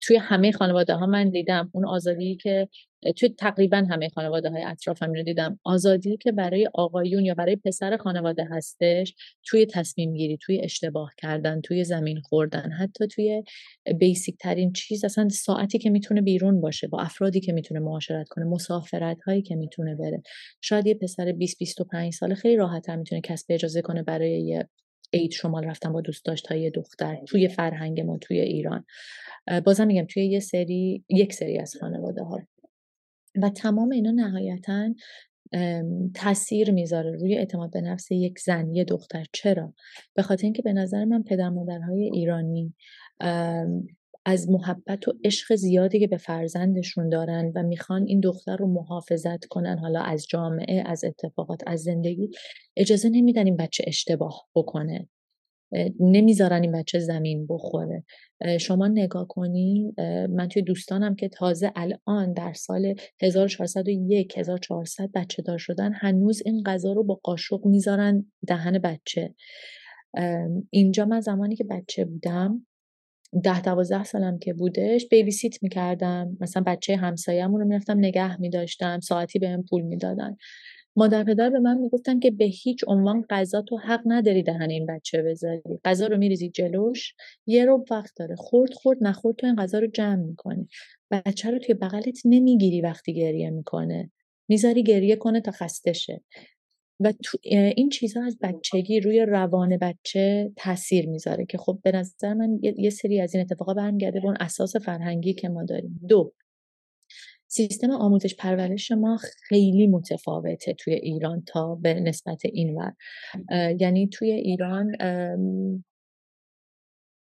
توی همه خانواده ها من دیدم. اون آزادی که توی تقریبا همه خانواده های اطرافم رو دیدم. آزادی که برای آقایون یا برای پسر خانواده هستش توی تصمیم گیری توی اشتباه کردن توی زمین خوردن حتی توی بیسیک ترین چیز اصلا ساعتی که می‌تونه بیرون باشه با افرادی که می‌تونه معاشرت کنه مسافرت هایی که می‌تونه بره. شاید یه پسر 20 25 ساله خیلی راحتتر می‌تونه کسب اجازه کنه برای یه عید شمال رفتن با دوست داشت های دختر توی فرهنگ ما توی ایران. بازم میگم توی یه سری یک سری از خانواده ها. و تمام اینا نهایتا تاثیر می‌ذاره روی اعتماد به نفس یک زن یه دختر. چرا؟ به خاطر اینکه به نظر من پدر مادرهای ایرانی از محبت و عشق زیادی که به فرزندشون دارن و می‌خوان این دختر رو محافظت کنن حالا از جامعه از اتفاقات از زندگی اجازه نمیدن این بچه اشتباه بکنه. نمی‌ذارن این بچه زمین بخوره. شما نگاه کنین من توی دوستانم که تازه الان در سال 1401 1400 بچه دار شدن هنوز این غذا رو با قاشق می‌ذارن دهن بچه. اینجا من زمانی که بچه بودم ده دوازده سالم که بودش بیبی سیت می‌کردم. مثلا بچه همسایه‌مون رو می‌رفتم نگه میداشتم ساعتی بهم پول می‌دادن. مادر پدر به من می‌گفتن که به هیچ عنوان غذا تو حق نداری دهن این بچه بذاری. غذا رو میریزی جلوش یه رو وقت داره. خورد خورد نخورد تو این غذا رو جمع می‌کنی. بچه رو توی بغلت نمی‌گیری وقتی گریه می‌کنه. می‌ذاری گریه کنه تا خسته شه. و تو این چیزها از بچگی روی روان بچه تاثیر می‌ذاره که خب به نظر من یه سری از این اتفاقا برمیگرده به اون اساس فرهنگی که ما داریم. دو سیستم آموزش پرورش ما خیلی متفاوته توی ایران تا به نسبت اینور یعنی توی ایران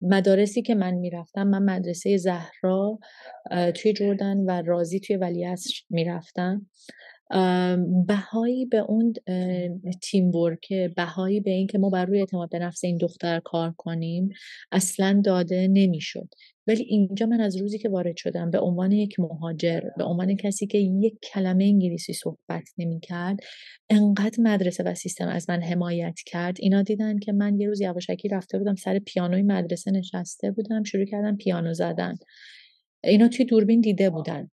مدارسی که من می‌رفتم من مدرسه زهرا توی جردن و رازی توی ولیعصر می‌رفتم. بهایی به اون تیم ورک بهایی به اینکه ما بر روی اعتماد به نفس این دختر کار کنیم اصلا داده نمی‌شد. ولی اینجا من از روزی که وارد شدم به عنوان یک مهاجر به عنوان کسی که یک کلمه انگلیسی صحبت نمی‌کرد انقدر مدرسه و سیستم از من حمایت کرد. اینا دیدن که من یه روز یواشکی رفته بودم سر پیانوی مدرسه نشسته بودم شروع کردم پیانو زدن. اینا توی دوربین دیده بودن.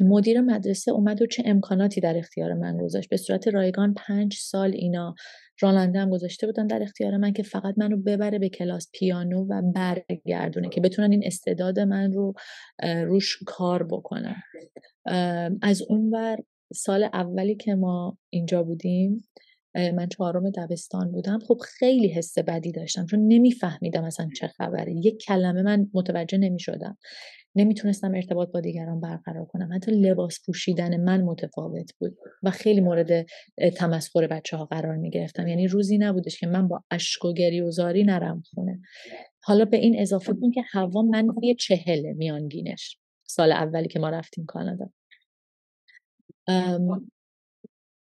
مدیر مدرسه اومد و چه امکاناتی در اختیار من گذاشت. به صورت رایگان پنج سال اینا راننده هم گذاشته بودن در اختیار من که فقط منو ببره به کلاس پیانو و برگردونه که بتونن این استعداد من رو روش کار بکنن. از اونور سال اولی که ما اینجا بودیم من چهارم دبستان بودم. خب خیلی حس بدی داشتم چون نمیفهمیدم اصلا چه خبره. یک کلمه من متوجه نمی‌شدم. نمی‌تونستم ارتباط با دیگران برقرار کنم. حتی لباس پوشیدن من متفاوت بود و خیلی مورد تمسخر بچه ها قرار می گرفتم یعنی روزی نبودش که من با اشک و گری و زاری نرم خونه. حالا به این اضافه کن که هوا منفی چهله میانگینش سال اولی که ما رفتیم کانادا.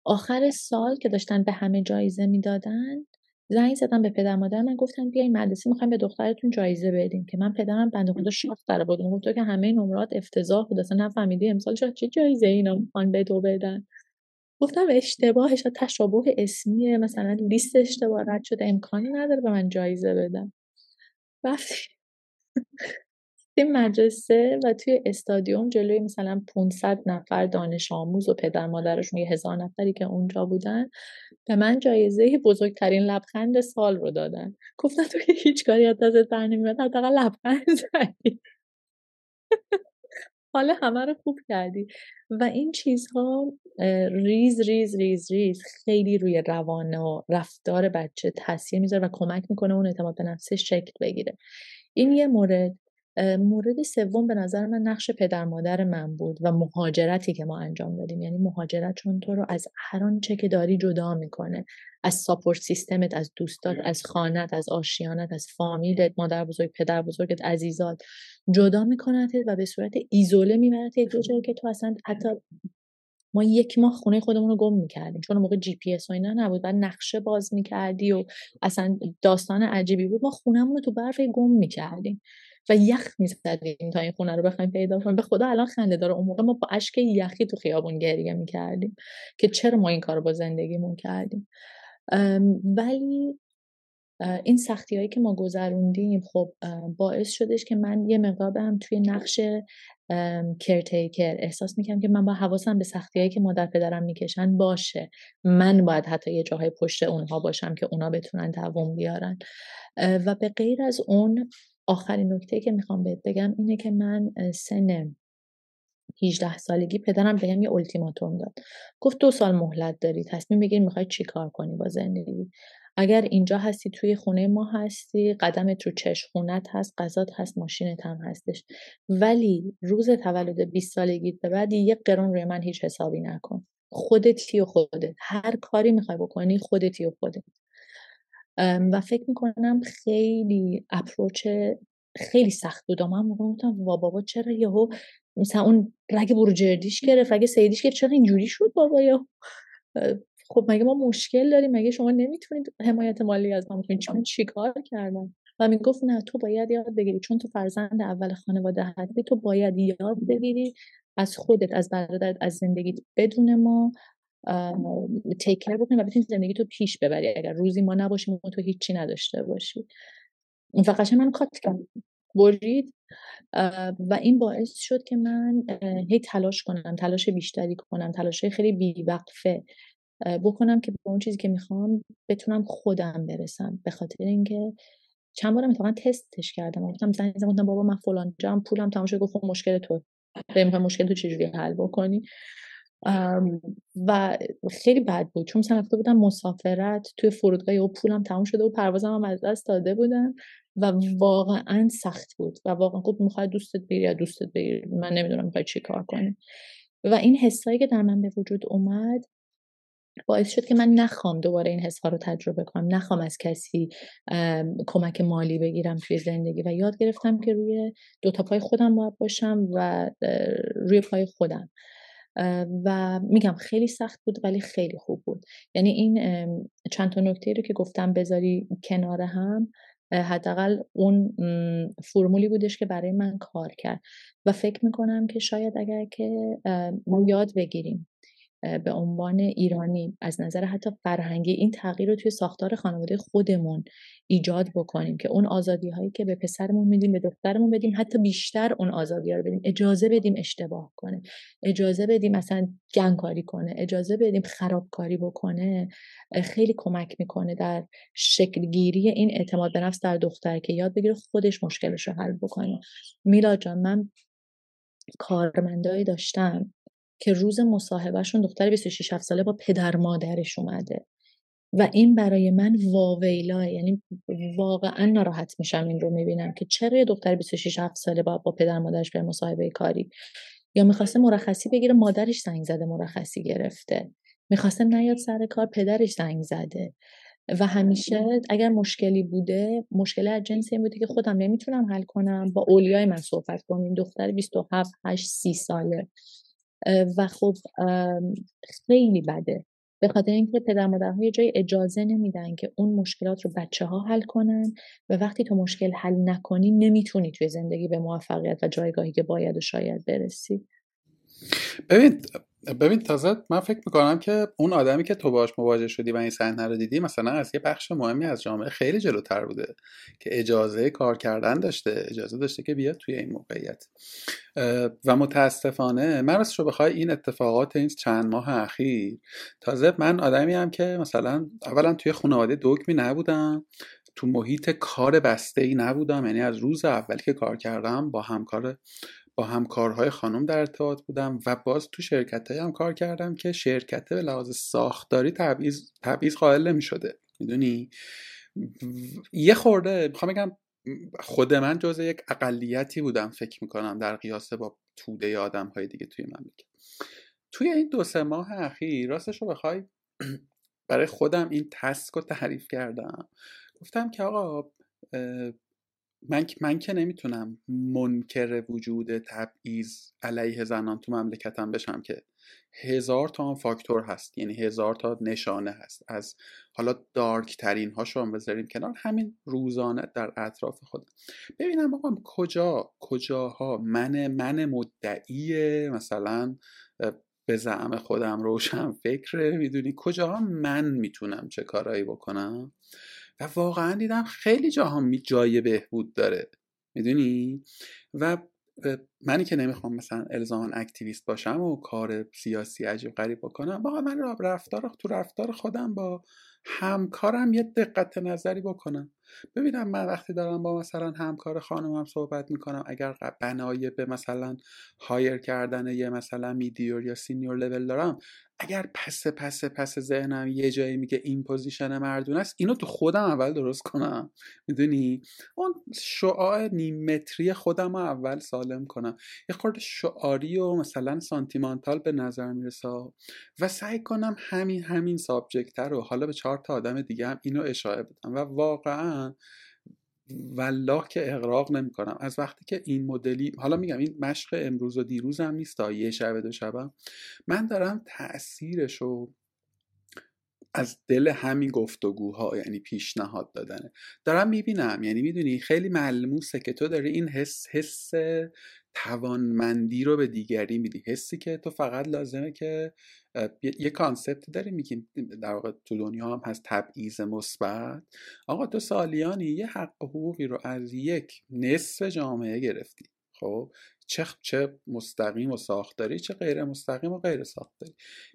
آخر سال که داشتن به همه جایزه می‌دادن زنگ زدم به پدر مادر من گفتم بیاین مدرسه می‌خوایم به دخترتون جایزه بدیم که من پدرم بنده خدا شاخ در بود. گفت که همه نمرات افتضاح بود اصلا نفهمیدی امسال چه جایزه اینا می‌خوان به تو بدن. گفتم اشتباهش تشابه اسمیه مثلا لیست اشتباه رد شده امکانی نداره به من جایزه بدن. رفتیم این مدرسه و توی استادیوم جلوی مثلا 500 نفر دانش آموز و پدر مادرشون یه هزار نفری که اونجا بودن به من جایزه بزرگترین لبخند سال رو دادن. گفتن تو که هیچ کاری از دستت بر نمیاد حداقل لبخند زدی حالا همه رو خوب کردی. و این چیزها ریز ریز ریز ریز خیلی روی روان و رفتار بچه تاثیر می‌ذاره و کمک می‌کنه اون اعتماد به نفسش شکل بگیره. این یه مورد. مورد سوم به نظر من نقش پدر مادر من بود و مهاجرتی که ما انجام دادیم. یعنی مهاجرت چون تو رو از هر آنچه که داری جدا می‌کنه. از support system ت از دوستات از خانت از آشیانت از فامیلت مادر بزرگ پدر بزرگت عزیزات جدا می‌کنه و به صورت ایزوله می‌برد یک جایی که تو اصلا حتی ما یک ماه خونه خودمون رو گم می‌کردیم. چون موقع جی پی اس و اینا نبود بعد نقشه باز می‌کردی و اصلا داستان عجیبی بود. ما خونهمون رو تو برف گم می‌کردیم. و یخ می‌زدیم تا این خونه رو بخوایم پیدا کنیم. به خدا الان خنده داره. اون موقع ما با اشک یخی تو خیابون گریه می‌کردیم که چرا ما این کار با زندگیمون کردیم. ولی این سختی هایی که ما گذروندیم خب باعث شدش که من یه مقدار هم توی نقش کرتیکر احساس می‌کنم که من با حواسم به سختی هایی که مادر پدرم می‌کشن باشه. من باید حتی یه جاهای پشت اونها باشم که اونا بتونن دووم بیارن. و به غیر از اون آخرین نکته که می‌خوام بهت بگم اینه که من سن 18 سالگی پدرم بهم یه التیماتوم داد. گفت دو سال مهلت داری تصمیم بگیر می‌خوای چی کار کنی با زندگی. اگر اینجا هستی توی خونه ما هستی قدمت رو چش خونت هست غذات هست ماشینت هم هستش. ولی روز تولد 20 سالگیت به بعد یه قرون روی من هیچ حسابی نکن. خودتی و خودت. هر کاری می‌خوای بکنی خودتی و خودت. و فکر می‌کنم خیلی اپروچ خیلی سخت بود. من موقع گفتم بابا چرا یهو مثلا اون رگ بروجردیش گرفت؟ رگ سیدیش گرفت چرا اینجوری شد بابا یا خب مگه ما مشکل داریم؟ مگه شما نمی‌تونید حمایت مالی از ما می‌کنید چون چیکار کردم؟ و می‌گفت نه تو باید یاد بگیری. چون تو فرزند اول خانواده هستی تو باید یاد بگیری از خودت از برادرت از زندگیت بدون ما تیکر بکنی و بتونی زندگی تو پیش ببری. اگر روزی ما نباشیم و تو هیچی نداشته باشی. فقط من کات کرد برید. و این باعث شد که من هی تلاش کنم تلاش بیشتری کنم تلاش خیلی بیوقفه بکنم که به اون چیزی که می‌خوام بتونم خودم برسم. به خاطر اینکه چند بارم اتفاقا تستش کردم. گفتم زنگ گفتم بابا من فلان جام پولم تمام شد. گفتم مشکل تو. می‌خوام مشکل تو چجوری حل بکنی؟ و خیلی بد بود. چون مثلا رفته بودم مسافرت توی فرودگاه و پولم تموم شده و پروازم هم از دست داده بودم و واقعا سخت بود و واقعا خب می‌خواد دوستت بگیری یا دوستت بگیری؟ من نمی‌دونم می‌خوای چی کار کنی. و این حسایی که در من به وجود اومد باعث شد که من نخوام دوباره این حس ها رو تجربه کنم. نخوام از کسی کمک مالی بگیرم توی زندگی و یاد گرفتم که روی دو تا پای خودم باید باشم و روی پای خودم. و میگم خیلی سخت بود ولی خیلی خوب بود. یعنی این چند تا نکته رو که گفتم بذاری کنار هم حداقل اون فرمولی بودش که برای من کار کرد. و فکر می‌کنم که شاید اگر که ما یاد بگیریم به عنوان ایرانی از نظر حتی فرهنگی این تغییر رو توی ساختار خانواده خودمون ایجاد بکنیم که اون آزادی هایی که به پسرمون میدیم به دخترمون بدیم حتی بیشتر اون آزادی ها رو بدیم. اجازه بدیم اشتباه کنه. اجازه بدیم مثلا گنگکاری کنه. اجازه بدیم خرابکاری بکنه. خیلی کمک می‌کنه در شکلگیری این اعتماد به نفس در دختر که یاد بگیره خودش مشکلش رو حل بکنه. میلا جان من کارمندایی داشتم. که روز مصاحبهشون دختر 26 ساله با پدر مادرش اومده. و این برای من واویلا یعنی واقعا ناراحت میشم این رو می‌بینم که چرا یه دختر 26 ساله با, با پدر مادرش به مصاحبه کاری؟ یا می‌خواسته مرخصی بگیره مادرش زنگ زده مرخصی گرفته. می‌خواسته نیاد سر کار پدرش زنگ زده. و همیشه اگر مشکلی بوده مشکل از جنس این بوده که خودم نمی‌تونم حل کنم. با اولیای من صحبت کنیم دختر 27 8 30 ساله. و خب خیلی بده. به خاطر اینکه پدر مادرها یه جای اجازه نمیدن که اون مشکلات رو بچه ها حل کنن و وقتی تو مشکل حل نکنی نمی‌تونی توی زندگی به موفقیت و جایگاهی که باید و شاید برسی. ببین ببین تازه من فکر می‌کنم که اون آدمی که تو باش مواجه شدی و این صحنه رو دیدی مثلا از یه بخش مهمی از جامعه خیلی جلوتر بوده که اجازه کار کردن داشته اجازه داشته که بیاد توی این موقعیت. و متاسفانه من رو بخوای این اتفاقات این چند ماه اخیر تازه من آدمی هم که مثلا اولا توی خانواده دکمی نبودم تو محیط کار بسته ای نبودم یعنی از روز اولی که کار کردم با همکار با همکارهای خانم در ارتباط بودم و باز تو شرکت هم کار کردم که شرکت به لحاظ ساختاری تبعیض تبعیض قائل نمی شده می‌دونی؟ یه خورده می‌خوام بگم خود من جز یک اقلیتی بودم فکر می‌کنم در قیاس با توده آدم های دیگه توی مملکت. توی این دو سه ماه اخیر راستش رو بخوای *clears throat* برای خودم این تسک رو تعریف کردم. گفتم که آقا من, من که نمی‌تونم منکر وجود تبعیض علیه زنان تو مملکتم بشم که هزار تا هم فاکتور هست. یعنی هزار تا نشانه هست. از حالا دارک ترین هاشو هم بذاریم کنار. همین روزانه در اطراف خود ببینم آقا کجا کجاها؟ من من مدعی مثلا به زعم خودم روشن فکره. می‌دونی؟ کجاها من می‌تونم چه کارایی بکنم؟ و واقعا دیدم خیلی جاها می جای بهبود داره. می‌دونی؟ و منی که نمی‌خوام مثلا الزاما activist باشم و کار سیاسی عجیب غریب بکنم واقعا من رفتار تو رفتار خودم با همکارم یه دقت نظری بکنم. ببینم من وقتی دارم با مثلا همکار خانمم صحبت می‌کنم اگر بنای به مثلا hire کردن یه مثلا midior یا senior level دارم اگر پس پس پس ذهنم یه جایی میگه این position مردون است اینو تو خودم اول درست کنم. می‌دونی؟ اون شعاع نیمتری خودم رو اول سالم کنم. یه خورده شعاری و مثلا سانتیمانتال به نظر می‌رسه. و سعی کنم همین همین subject رو حالا به چهار تا آدم دیگه هم اینو اشاره بدم. و واقعا والله که اغراق نمی‌کنم. از وقتی که این مدلی حالا میگم این مشق امروز و دیروز هم نیست یه شب دو شبم من دارم تاثیرش رو از دل همین گفتگوها یعنی پیشنهاد دادنه دارم می‌بینم. یعنی می‌دونی خیلی ملموسه که تو داری این حس حس توانمندی رو به دیگری میدی. حسی که تو فقط لازمه که یه کانسپت داری. میگیم در واقع تو دنیا هم هست تبعیض مثبت. آقا تو سالیانی یه حق حقوقی رو از یک نصف جامعه گرفتی. خب؟ چه چه مستقیم و ساختاری چه غیر مستقیم و غیر ساختاری.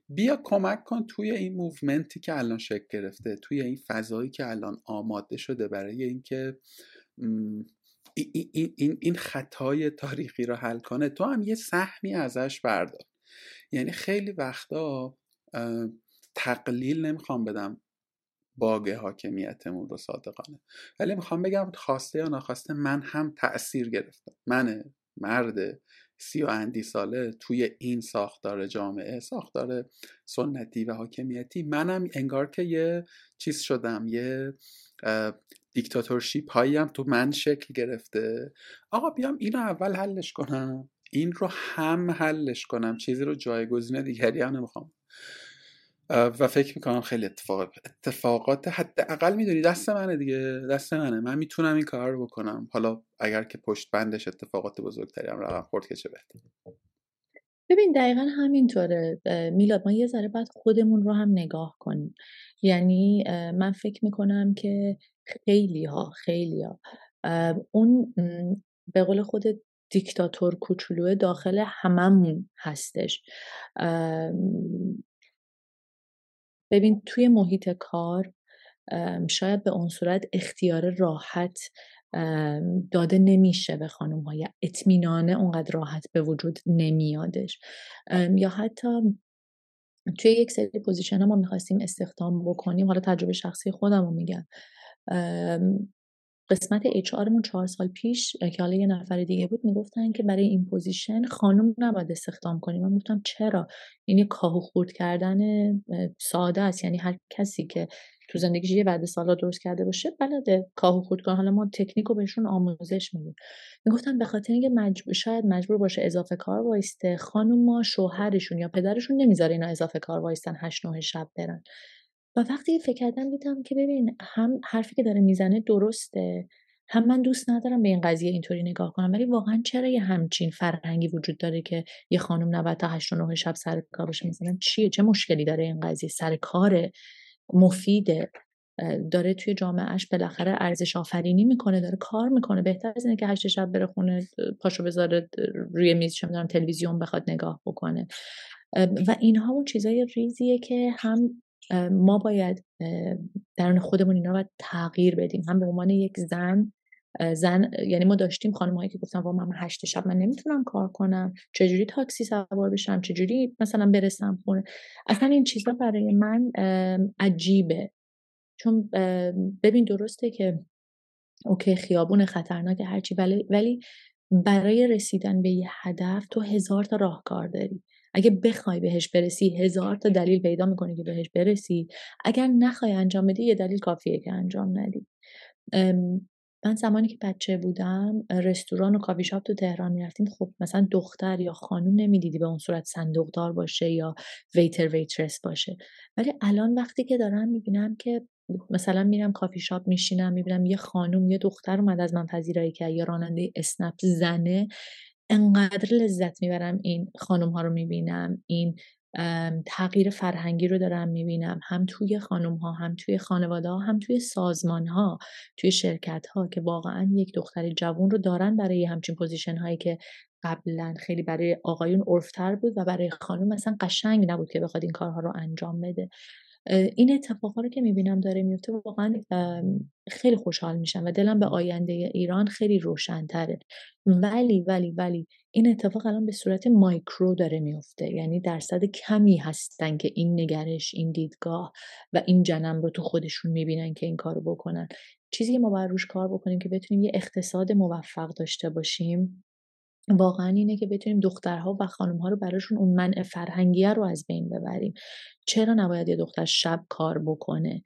بیا کمک کن توی این موومنتی که الان شکل گرفته توی این فضایی که الان آماده شده برای اینکه این, این, این خطای تاریخی رو حل کنه. تو هم یه سهمی ازش بردار. یعنی خیلی وقتا تقلیل نمی‌خوام بدم باگ حاکمیتمون رو صادقانه. ولی می‌خوام بگم خواسته یا ناخواسته من هم تاثیر گرفتم من مرد سی و اندی ساله توی این ساختار جامعه ساختار سنتی و حاکمیتی منم انگار که یه چیز شدم یه دیکتاتورشیپ هایی تو من شکل گرفته. آقا بیام اینو اول حلش کنم. این رو هم حلش کنم. چیزی رو جایگزین دیگری هم نمی‌خوام. و فکر می‌کنم خیلی اتفاق اتفاقات حداقل می‌دونی دست منه دیگه. دست منه. من می‌تونم این کار رو بکنم. حالا اگر که پشت بندش اتفاقات بزرگتری هم رقم خورد که چه بهتر. ببین دقیقا همینطوره. میلاد ما یه ذره باید خودمون رو هم نگاه کنیم. یعنی من فکر می‌کنم که خیلی ها خیلی ها اون به قول خود دیکتاتور کوچولو داخل هممون هستش. ببین توی محیط کار شاید به اون صورت اختیار راحت داده نمیشه به خانم ها یا اطمینانه اونقدر راحت به وجود نمیادش. یا حتی توی یک سری position ها ما می‌خواستیم استخدام بکنیم. حالا تجربه شخصی خودم رو میگم. قسمت HR مون چهار سال پیش که حالا یه نفر دیگه بود می‌گفتن که برای این position خانم نباید استخدام کنیم. من گفتم چرا؟ این یه کاهو خورد کردن ساده است. یعنی هر کسی که تو زندگیش یه بعد سالا درست کرده باشه بلده. کاهو خورد کن حالا ما تکنیک رو بهشون آموزش میدیم. می‌گفتن به خاطر اینکه مجبور شاید مجبور باشه اضافه کار وایسته خانم ما شوهرشون یا پدرشون نمی‌ذاره اینا اضافه کار وایستن هشت نه شب برن. و وقتی فکر کردم دیدم که ببین هم حرفی که داره می‌زنه درسته هم من دوست ندارم به این قضیه اینطوری نگاه کنم. ولی واقعا چرا یه همچین فرهنگی وجود داره که یه خانم نباید تا هشت و نه شب سر کار باشه؟ مثلا چیه؟ چه مشکلی داره این قضیه؟ سر کار مفیده داره توی جامعهش بالاخره ارزش آفرینی می‌کنه داره کار می‌کنه. بهتر از اینه که هشت شب بره خونه پاشو بذاره روی میز چه تلویزیون بخواد نگاه بکنه. و اینها اون چیزای ریزیه که هم ما باید درون خودمون اینا باید تغییر بدیم. هم به عنوان یک زن زن یعنی ما داشتیم خانم هایی که گفتن وا من هشت شب من نمی‌تونم کار کنم. چجوری تاکسی سوار بشم؟ چجوری مثلا برسم خونه؟ اصلا این چیزا برای من عجیبه. چون ببین درسته که اوکی خیابون خطرناک هرچی ولی ولی برای رسیدن به یه هدف تو هزار تا راهکار داری. اگه بخوای بهش برسی هزار تا دلیل پیدا می‌کنی که بهش برسی. اگر نخوای انجام بدی یه دلیل کافیه که انجام ندی. من زمانی که بچه بودم رستوران و کافی شاپ تو تهران می‌رفتیم. خب مثلا دختر یا خانوم نمی‌دیدی به اون صورت صندوقدار باشه یا ویتر ویترس باشه. ولی الان وقتی که دارم می‌بینم که مثلا میرم کافی شاپ میشینم می‌بینم یه خانوم یه دختر اومد از من پذیرایی کرد یا راننده اسنپ زنه انقدر لذت می‌برم این خانم ها رو می‌بینم این تغییر فرهنگی رو دارم می‌بینم. هم توی خانم ها هم توی خانواده ها هم توی سازمان ها توی شرکت ها که واقعا یک دختر جوان رو دارن برای همچین position هایی که قبلا خیلی برای آقایون عرفتر بود و برای خانم مثلا قشنگ نبود که بخواد این کارها رو انجام بده. این اتفاقا رو که می‌بینم داره میفته واقعا خیلی خوشحال میشم و دلم به آینده ایران خیلی روشنتره. ولی ولی ولی این اتفاق الان به صورت مایکرو داره میفته یعنی درصد کمی هستن که این نگرش این دیدگاه و این جنم رو تو خودشون می‌بینن که این کارو بکنن. چیزی که ما باید روش کار بکنیم که بتونیم یه اقتصاد موفق داشته باشیم. واقعا اینه که بتونیم دخترها و خانمها رو براشون اون منع فرهنگیه رو از بین ببریم. چرا نباید یه دختر شب کار بکنه؟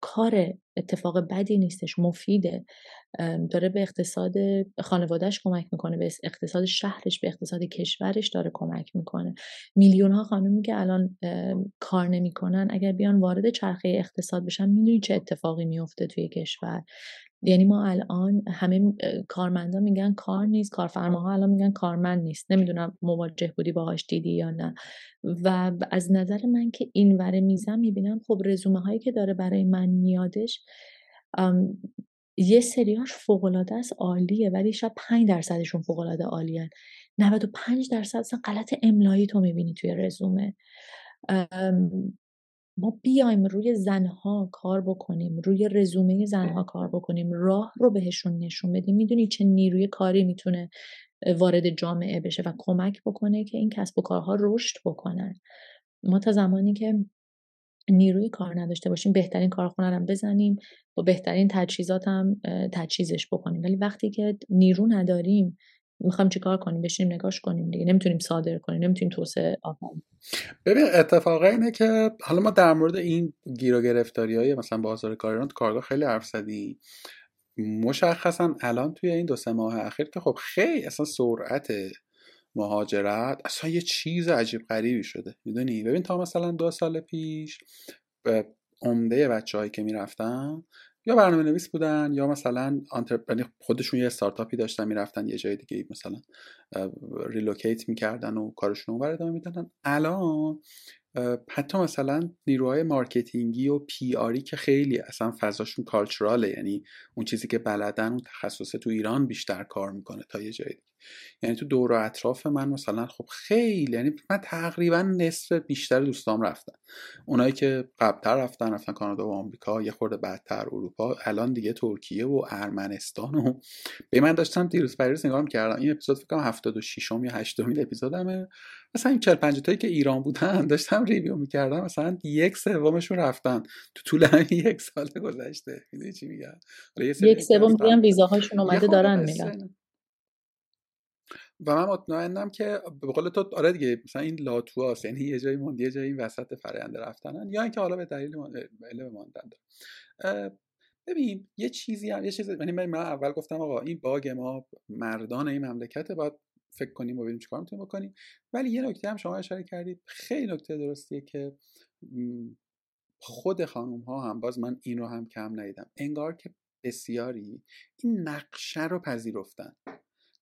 کار اتفاق بدی نیستش مفیده داره به اقتصاد خانوادهش کمک می‌کنه به اقتصاد شهرش به اقتصاد کشورش داره کمک می‌کنه. میلیون ها خانومی که الان کار نمی‌کنن اگر بیان وارد چرخه اقتصاد بشن می‌دونی چه اتفاقی میفته توی کشور. یعنی ما الان همه کارمندا میگن کار نیست کارفرماها الان میگن کارمند نیست. نمی‌دونم مواجه بودی باهاش دیدی یا نه. و از نظر من که این وره میزم می‌بینم خب رزومه هایی که داره برای من میادش یه سریاش فوقالعاده است عالیه ولی شاید 5 درصدشون فوقالعاده عالیه 95 درصد اصلا غلط املایی تو می‌بینی توی رزومه. ما بیایم روی زنها کار بکنیم روی رزومه زنها کار بکنیم راه رو بهشون نشون بدیم. می‌دونی چه نیروی کاری می‌تونه وارد جامعه بشه و کمک بکنه که این کسب و کارها رشد بکنن. ما تا زمانی که نیروی کار نداشته باشیم بهترین کارخونه رو بزنیم با بهترین تجهیزات هم تجهیزش بکنیم. ولی وقتی که نیرو نداریم می‌خوایم چیکار کنیم؟ بشینیم نگاش کنیم دیگه. نمی‌تونیم صادر کنیم. نمی‌تونیم توسعه آفرین. ببین اتفاقا اینه که حالا ما در مورد این گیر و گرفتاری های مثلا بازار کار ایران کارگاه خیلی حرف زدیم. مشخصا الان توی این دو سه ماه اخیر که خب خیلی اصلا سرعت مهاجرت اصلا یه چیز عجیب غریبی شده. می‌دونی؟ ببین تا مثلا دو سال پیش عمده بچه که می‌رفتن یا برنامه نویس بودن یا مثلا یعنی خودشون یه استارتاپی داشتن می‌رفتن یه جای دیگه مثلا relocate می‌کردن و کارشون اونور ادامه می‌دادن. الان حتی مثلا نیروهای marketing ی و PR ی که خیلی اصلا فضاشون cultural ه یعنی اون چیزی که بلدن اون تخصص تو ایران بیشتر کار می‌کنه تا یه جایی یعنی تو دور و اطراف من مثلا خب خیلی یعنی من تقریبا نصف بیشتر دوستام رفتن. اونایی که قبلتر رفتن رفتن کانادا و آمریکا یه خورده بعدتر اروپا الان دیگه ترکیه و ارمنستان و به من داشتم دیروز پریروز نگاه کردم این اپیزود فکر کنم 76 یا 80 اپیزودمه. مثلا این 40 50 تایی که ایران بودن *laughs* داشتم ریویو می‌کردم مثلا یک سومشون رفتن. تو طول همین یک سال گذشته. می‌دونی چی میگم؟ یک سوم دیگه ویزاهاشون اومده دارن میرن و من مطمئنم که به قول تو آره دیگه مثلا این لاتواس یعنی یه جایی موندی یه جایی وسط فرآیند رفتنن یا اینکه حالا به دلیل علم ماندن ببین یه چیزی هم یه چیزی یعنی من اول گفتم آقا این باگ ما مردان این مملکت باید فکر کنیم و ببینیم چیکار می‌تونیم بکنیم. ولی یه نکته هم شما اشاره کردید خیلی نکته درستیه که خود خانم ها هم باز من این رو هم کم ندیدم. انگار که بسیاری این نقشه رو پذیرفتن.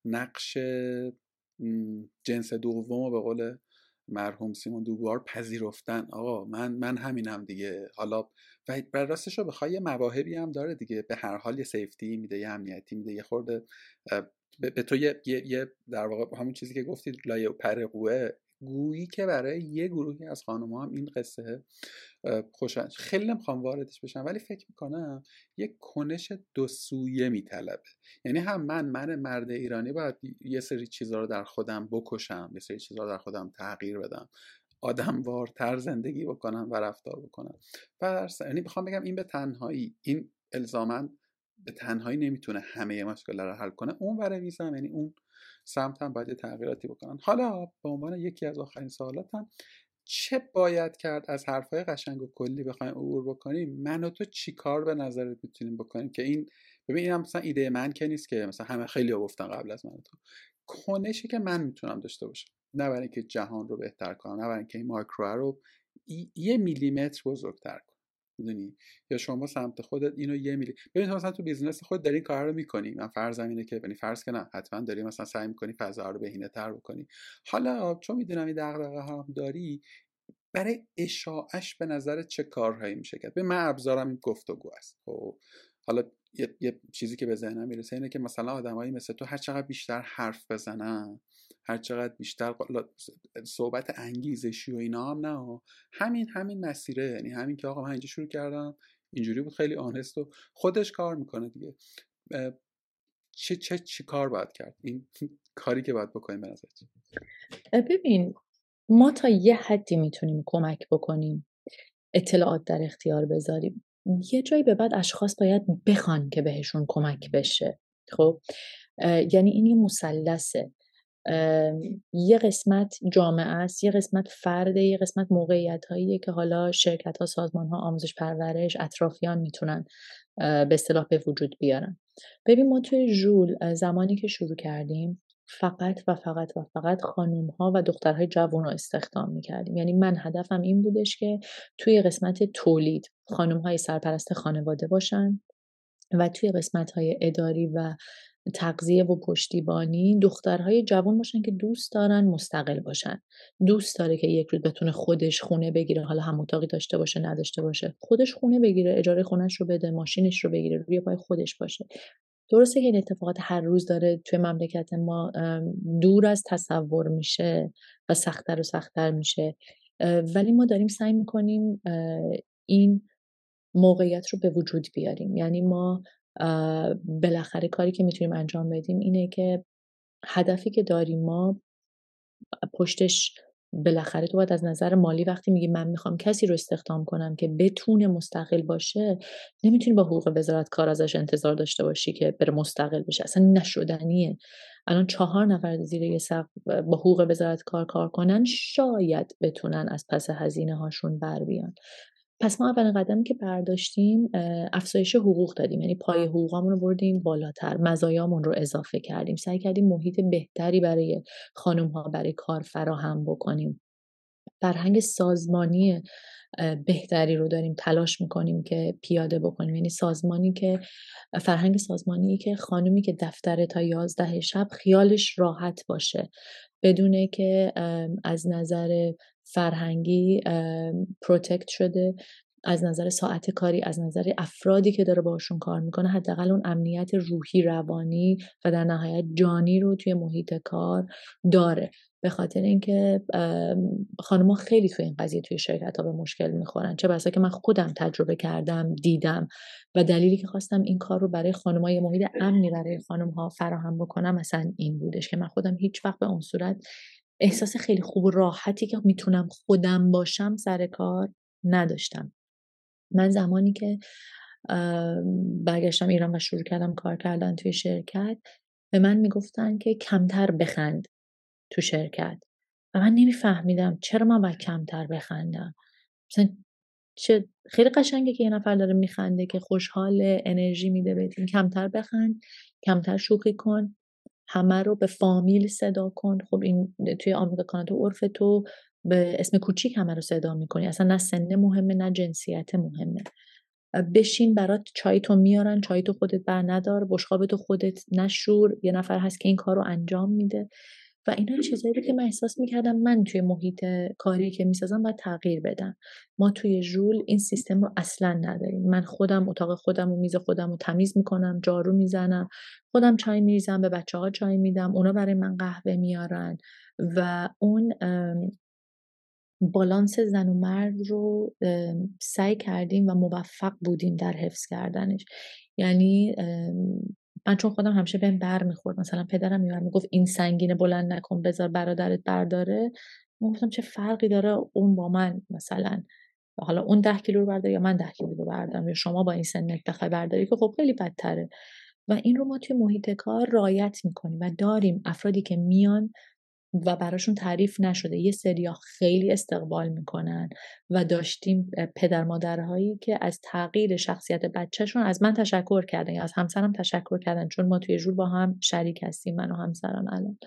نقش جنس دوم به قول مرحوم سیمون دوبار پذیرفتن. آقا من من همینم دیگه. حالا و بر راستش رو بخوای یه مواهبی هم داره دیگه. به هر حال یه سیفتی میده یه امنیتی میده یه خورده به تو یه, یه, در واقع همون چیزی که گفتید لایه پر گویی که برای یه گروهی از خانم هم این قصه خوشن خیلی نمی‌خوام واردش بشم ولی فکر می‌کنم یه کنش دو سویه میطلبه. یعنی هم من من مرد ایرانی باید یه سری چیزها رو در خودم بکشم یه سری چیزها رو در خودم تغییر بدم آدموارتر زندگی بکنم و رفتار بکنم. و یعنی می‌خوام بگم این به تنهایی این الزاما به تنهایی نمی‌تونه همه مشکل رو حل کنه. اون ور یعنی اون سمت هم باید تغییراتی بکنن. حالا به عنوان یکی از آخرین سوالاتم چه باید کرد از حرفهای قشنگ و کلی بخوایم عبور بکنیم؟ من و تو چی کار به نظرت می‌تونیم بکنیم؟ که این ببین اینم مثلا ایده من که نیست که مثلا همه خیلی ها گفتن قبل از من و تو. کنشی که من می‌تونم داشته باشم. نه برای اینکه جهان رو بهتر کنم نه برای اینکه این مایکرو رو یه میلیمتر بزرگتر کنم. می‌دونی؟ یا شما سمت خودت اینو یه میلی ببین مثلا تو business خود داری این کار رو می‌کنی. من فرض اینه که یعنی فرض که نه حتما داری مثلا سعی می‌کنی فضا رو بهینه تر بکنی. حالا چون می‌دونم این دغدغه هم داری برای اشاعه‌ش به نظر چه کارهایی میشه کرد؟ به من ابزارم این گفتگو است. خب حالا یه،, یه, چیزی که به ذهنم می‌رسه اینه که مثلا آدمایی مثل تو هر چقدر بیشتر حرف بزنن هر چقدر بیشتر صحبت انگیزشی و اینا هم نه همین همین مسیره. یعنی همین که آقا من اینجا شروع کردم اینجوری بود خیلی آنست و خودش کار می‌کنه دیگه. چه چه چی کار باید کرد؟ این *laughs* کاری که باید بکنیم به نظر ببین ما تا یه حدی می‌تونیم کمک بکنیم اطلاعات در اختیار بذاریم. یه جایی به بعد اشخاص باید بخوان که بهشون کمک بشه. خب؟ یعنی این یه مثلثه. یه قسمت جامعه است یه قسمت فرده یه قسمت موقعیت هایی که حالا شرکت ها سازمان ها آموزش پرورش اطرافیان می‌تونن به اصطلاح به وجود بیارن. ببین ما توی ژول زمانی که شروع کردیم فقط و فقط و فقط خانوم ها و دخترهای جوان رو استخدام می‌کردیم. یعنی من هدفم این بودش که توی قسمت تولید خانوم های سرپرست خانواده باشن و توی قسمت های اداری و تغذیه و پشتیبانی دخترهای جوان باشن که دوست دارن مستقل باشن. دوست داره که یک روز بتونه خودش خونه بگیره. حالا هم اتاقی داشته باشه نداشته باشه. خودش خونه بگیره اجاره خونش رو بده ماشینش رو بگیره روی پای خودش باشه. درسته که این اتفاقات هر روز داره توی مملکت ما دور از تصور میشه و سختتر و سختتر میشه. ولی ما داریم سعی می‌کنیم این موقعیت رو به وجود بیاریم. یعنی ما بالاخره کاری که می‌تونیم انجام بدیم اینه که هدفی که داریم ما پشتش بالاخره تو باید از نظر مالی وقتی میگی من می‌خوام کسی رو استخدام کنم که بتونه مستقل باشه نمی‌تونی با حقوق وزارت کار ازش انتظار داشته باشی که بره مستقل بشه. اصلا نشدنیه. الان چهار نفر زیر یه سقف با حقوق وزارت کار کار کنن شاید بتونن از پس هزینه هاشون بر بیان. پس ما اولین قدمی که برداشتیم افزایش حقوق دادیم. یعنی پای حقوقامون رو بردیم بالاتر مزایامون رو اضافه کردیم. سعی کردیم محیط بهتری برای خانم ها برای کار فراهم بکنیم. فرهنگ سازمانی بهتری رو داریم تلاش می‌کنیم که پیاده بکنیم. یعنی سازمانی که فرهنگ سازمانی که خانومی که دفتر تا یازده شب خیالش راحت باشه. بدونه که از نظر فرهنگی protect شده از نظر ساعت کاری از نظر افرادی که داره باشون کار می‌کنه حداقل اون امنیت روحی روانی و در نهایت جانی رو توی محیط کار داره. به خاطر اینکه خانمها خیلی توی این قضیه توی شرکت ها به مشکل می‌خورن. چه بسا که من خودم تجربه کردم دیدم و دلیلی که خواستم این کار رو برای خانمها یه محیط امنی برای خانم ها فراهم بکنم مثلا این بودش که من خودم هیچ وقت به اون صورت احساس خیلی خوب و راحتی که می‌تونم خودم باشم سر کار نداشتم. من زمانی که برگشتم ایران و شروع کردم کار کردن توی شرکت به من می‌گفتن که کمتر بخند. تو شرکت. و من نمیفهمیدم چرا من باید کمتر بخندم. مثلا چه خیلی قشنگه که یه نفر داره میخنده که خوشحال انرژی میده بهتون کمتر بخند کمتر شوخی کن همه رو به فامیل صدا کن. خب این توی آمریکا کانادا عرف تو به اسم کوچیک همه رو صدا می‌کنی. اصلا نه سن مهمه نه جنسیت مهمه. بشین برات چای تو میارن چای تو خودت بر ندار بشقاب تو خودت نشور. یه نفر هست که این کار رو انجام میده. و اینا چیزایی بود که من احساس می‌کردم من توی محیط کاری که می‌سازم باید تغییر بدم. ما توی ژول این سیستم رو اصلا نداریم. من خودم اتاق خودم و میز خودم رو تمیز می‌کنم جارو می‌زنم خودم چای میریزم به بچه ها چای میدم اونا برای من قهوه میارن و اون بالانس زن و مرد رو سعی کردیم و موفق بودیم در حفظ کردنش. یعنی من چون خودم همیشه بهم بر می‌خورد. مثلا پدرم میاد می‌گفت این سنگینه بلند نکن بذار برادرت برداره. من گفتم چه فرقی داره اون با من مثلا؟ حالا اون ده کیلو رو برداره یا من ده کیلو رو بردارم؟ یا شما با این سنک بخوای برداری که خب خیلی بدتره. و این رو ما توی محیط کار رایت می‌کنیم و داریم افرادی که میان و براشون تعریف نشده. یه سریا خیلی استقبال می‌کنن و داشتیم پدر مادرهایی که از تغییر شخصیت بچهشون از من تشکر کردن از همسرم تشکر کردن چون ما توی جور با هم شریک هستیم من و همسرم الان.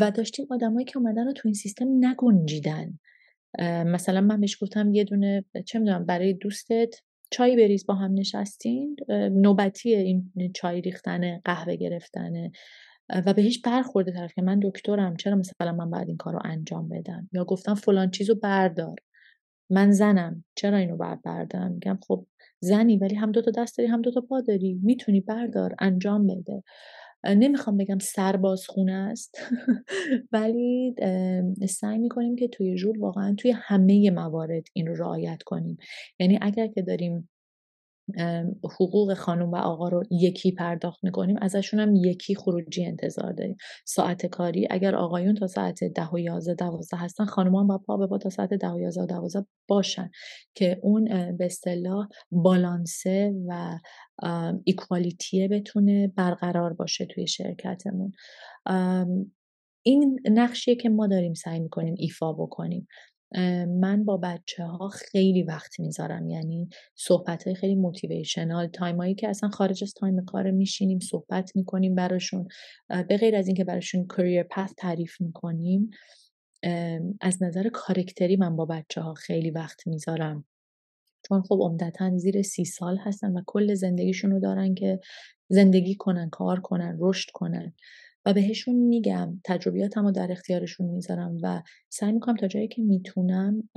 و داشتیم آدمایی که اومدن و تو این سیستم نگنجیدن. مثلا من بهش گفتم یه دونه چه می‌دونم برای دوستت چای بریز با هم نشستین. نوبتی این چای ریختن قهوه گرفتنه و بهش برخورده طرف که من دکترم چرا مثلا من باید این کار رو انجام بدم؟ یا گفتم فلان چیزو بردار. من زنم چرا اینو باید بردارم؟ میگم خب زنی ولی هم دو تا دست داری هم دو تا پا داری. می‌تونی بردار انجام بده. نمی‌خوام بگم سرباز خونه است *laughs* ولی سعی می‌کنیم که توی جول واقعا توی همه موارد این رو رعایت کنیم. یعنی اگر که داریم حقوق خانم و آقا رو یکی پرداخت می‌کنیم ازشون هم یکی خروجی انتظار داریم. ساعت کاری اگر آقایون تا ساعت ده و یازده دوازده هستن خانم هم با پا به پا تا ساعت ده و یازده دوازده باشن که اون به اصطلاح بالانسه و equality ه بتونه برقرار باشه توی شرکتمون. این نقشیه که ما داریم سعی می‌کنیم ایفا بکنیم. من با بچه ها خیلی وقت می‌ذارم. یعنی صحبت های خیلی motivational تایم هایی که اصلا خارج از تایم کار میشینیم صحبت می‌کنیم براشون به غیر از اینکه براشون career path تعریف می‌کنیم از نظر character ی من با بچه ها خیلی وقت می‌ذارم. چون خب عمدتا زیر سی سال هستن و کل زندگیشون رو دارن که زندگی کنن کار کنن رشد کنن. و بهشون میگم تجربیاتم رو در اختیارشون می‌ذارم و سعی می‌کنم تا جایی که می‌تونم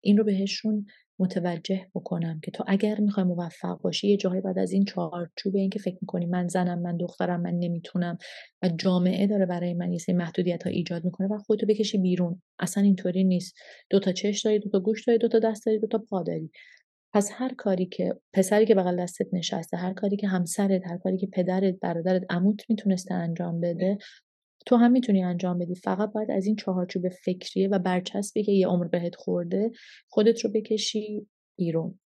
این رو بهشون متوجه بکنم که تو اگر می‌خوای موفق باشی یه جایی بعد از این چارچوب این که فکر می‌کنی من زنم من دخترم من نمی‌تونم و جامعه داره برای من یه محدودیت ها ایجاد می‌کنه و خودتو بکشی بیرون. اصلا اینطوری نیست. دو تا چش داری دو تا گوش داری دو تا دست داری دو تا پا داری. پس هر کاری که پسری که بغل دستت نشسته هر کاری که همسرت هر کاری که پدرت برادرت عموت می‌تونسته انجام بده تو هم می‌تونی انجام بدی. فقط باید از این چهارچوب فکریه و برچسبی که یه عمر بهت خورده خودت رو بکشی بیرون.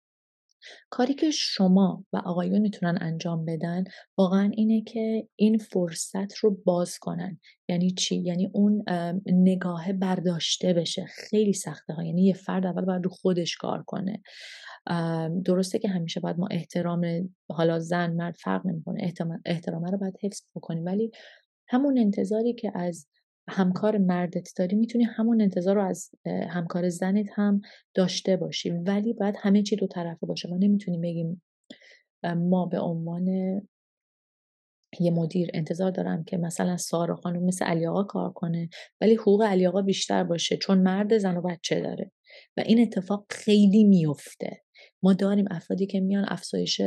کاری که شما و آقایون می‌تونن انجام بدن واقعا اینه که این فرصت رو باز کنن. یعنی چی؟ یعنی اون نگاه برداشته بشه. خیلی سخته ها یعنی یه فرد اول باید رو خودش کار کنه. درسته که همیشه باید ما احترام حالا زن مرد فرق نمی‌کنه احترام رو باید حفظ بکنیم. ولی همون انتظاری که از همکار مردت داری می‌تونی همون انتظار رو از همکار زنت هم داشته باشی. ولی باید همه چی دو طرفه باشه. ما نمی‌تونیم بگیم ما به عنوان یه مدیر انتظار دارم که مثلا سارا خانم مثل علی آقا کار کنه ولی حقوق علی آقا بیشتر باشه چون مرد زن و بچه داره. و این اتفاق خیلی میفته ما داریم افرادی که میان افزایش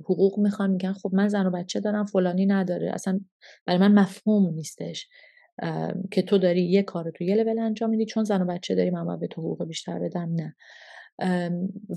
حقوق می‌خوان میگن خب من زن و بچه دارم فلانی نداره. اصلا برای من مفهوم نیستش که تو داری یه کار تو یه لول انجام میدی چون زن و بچه داری من باید به تو حقوق بیشتر بدم نه.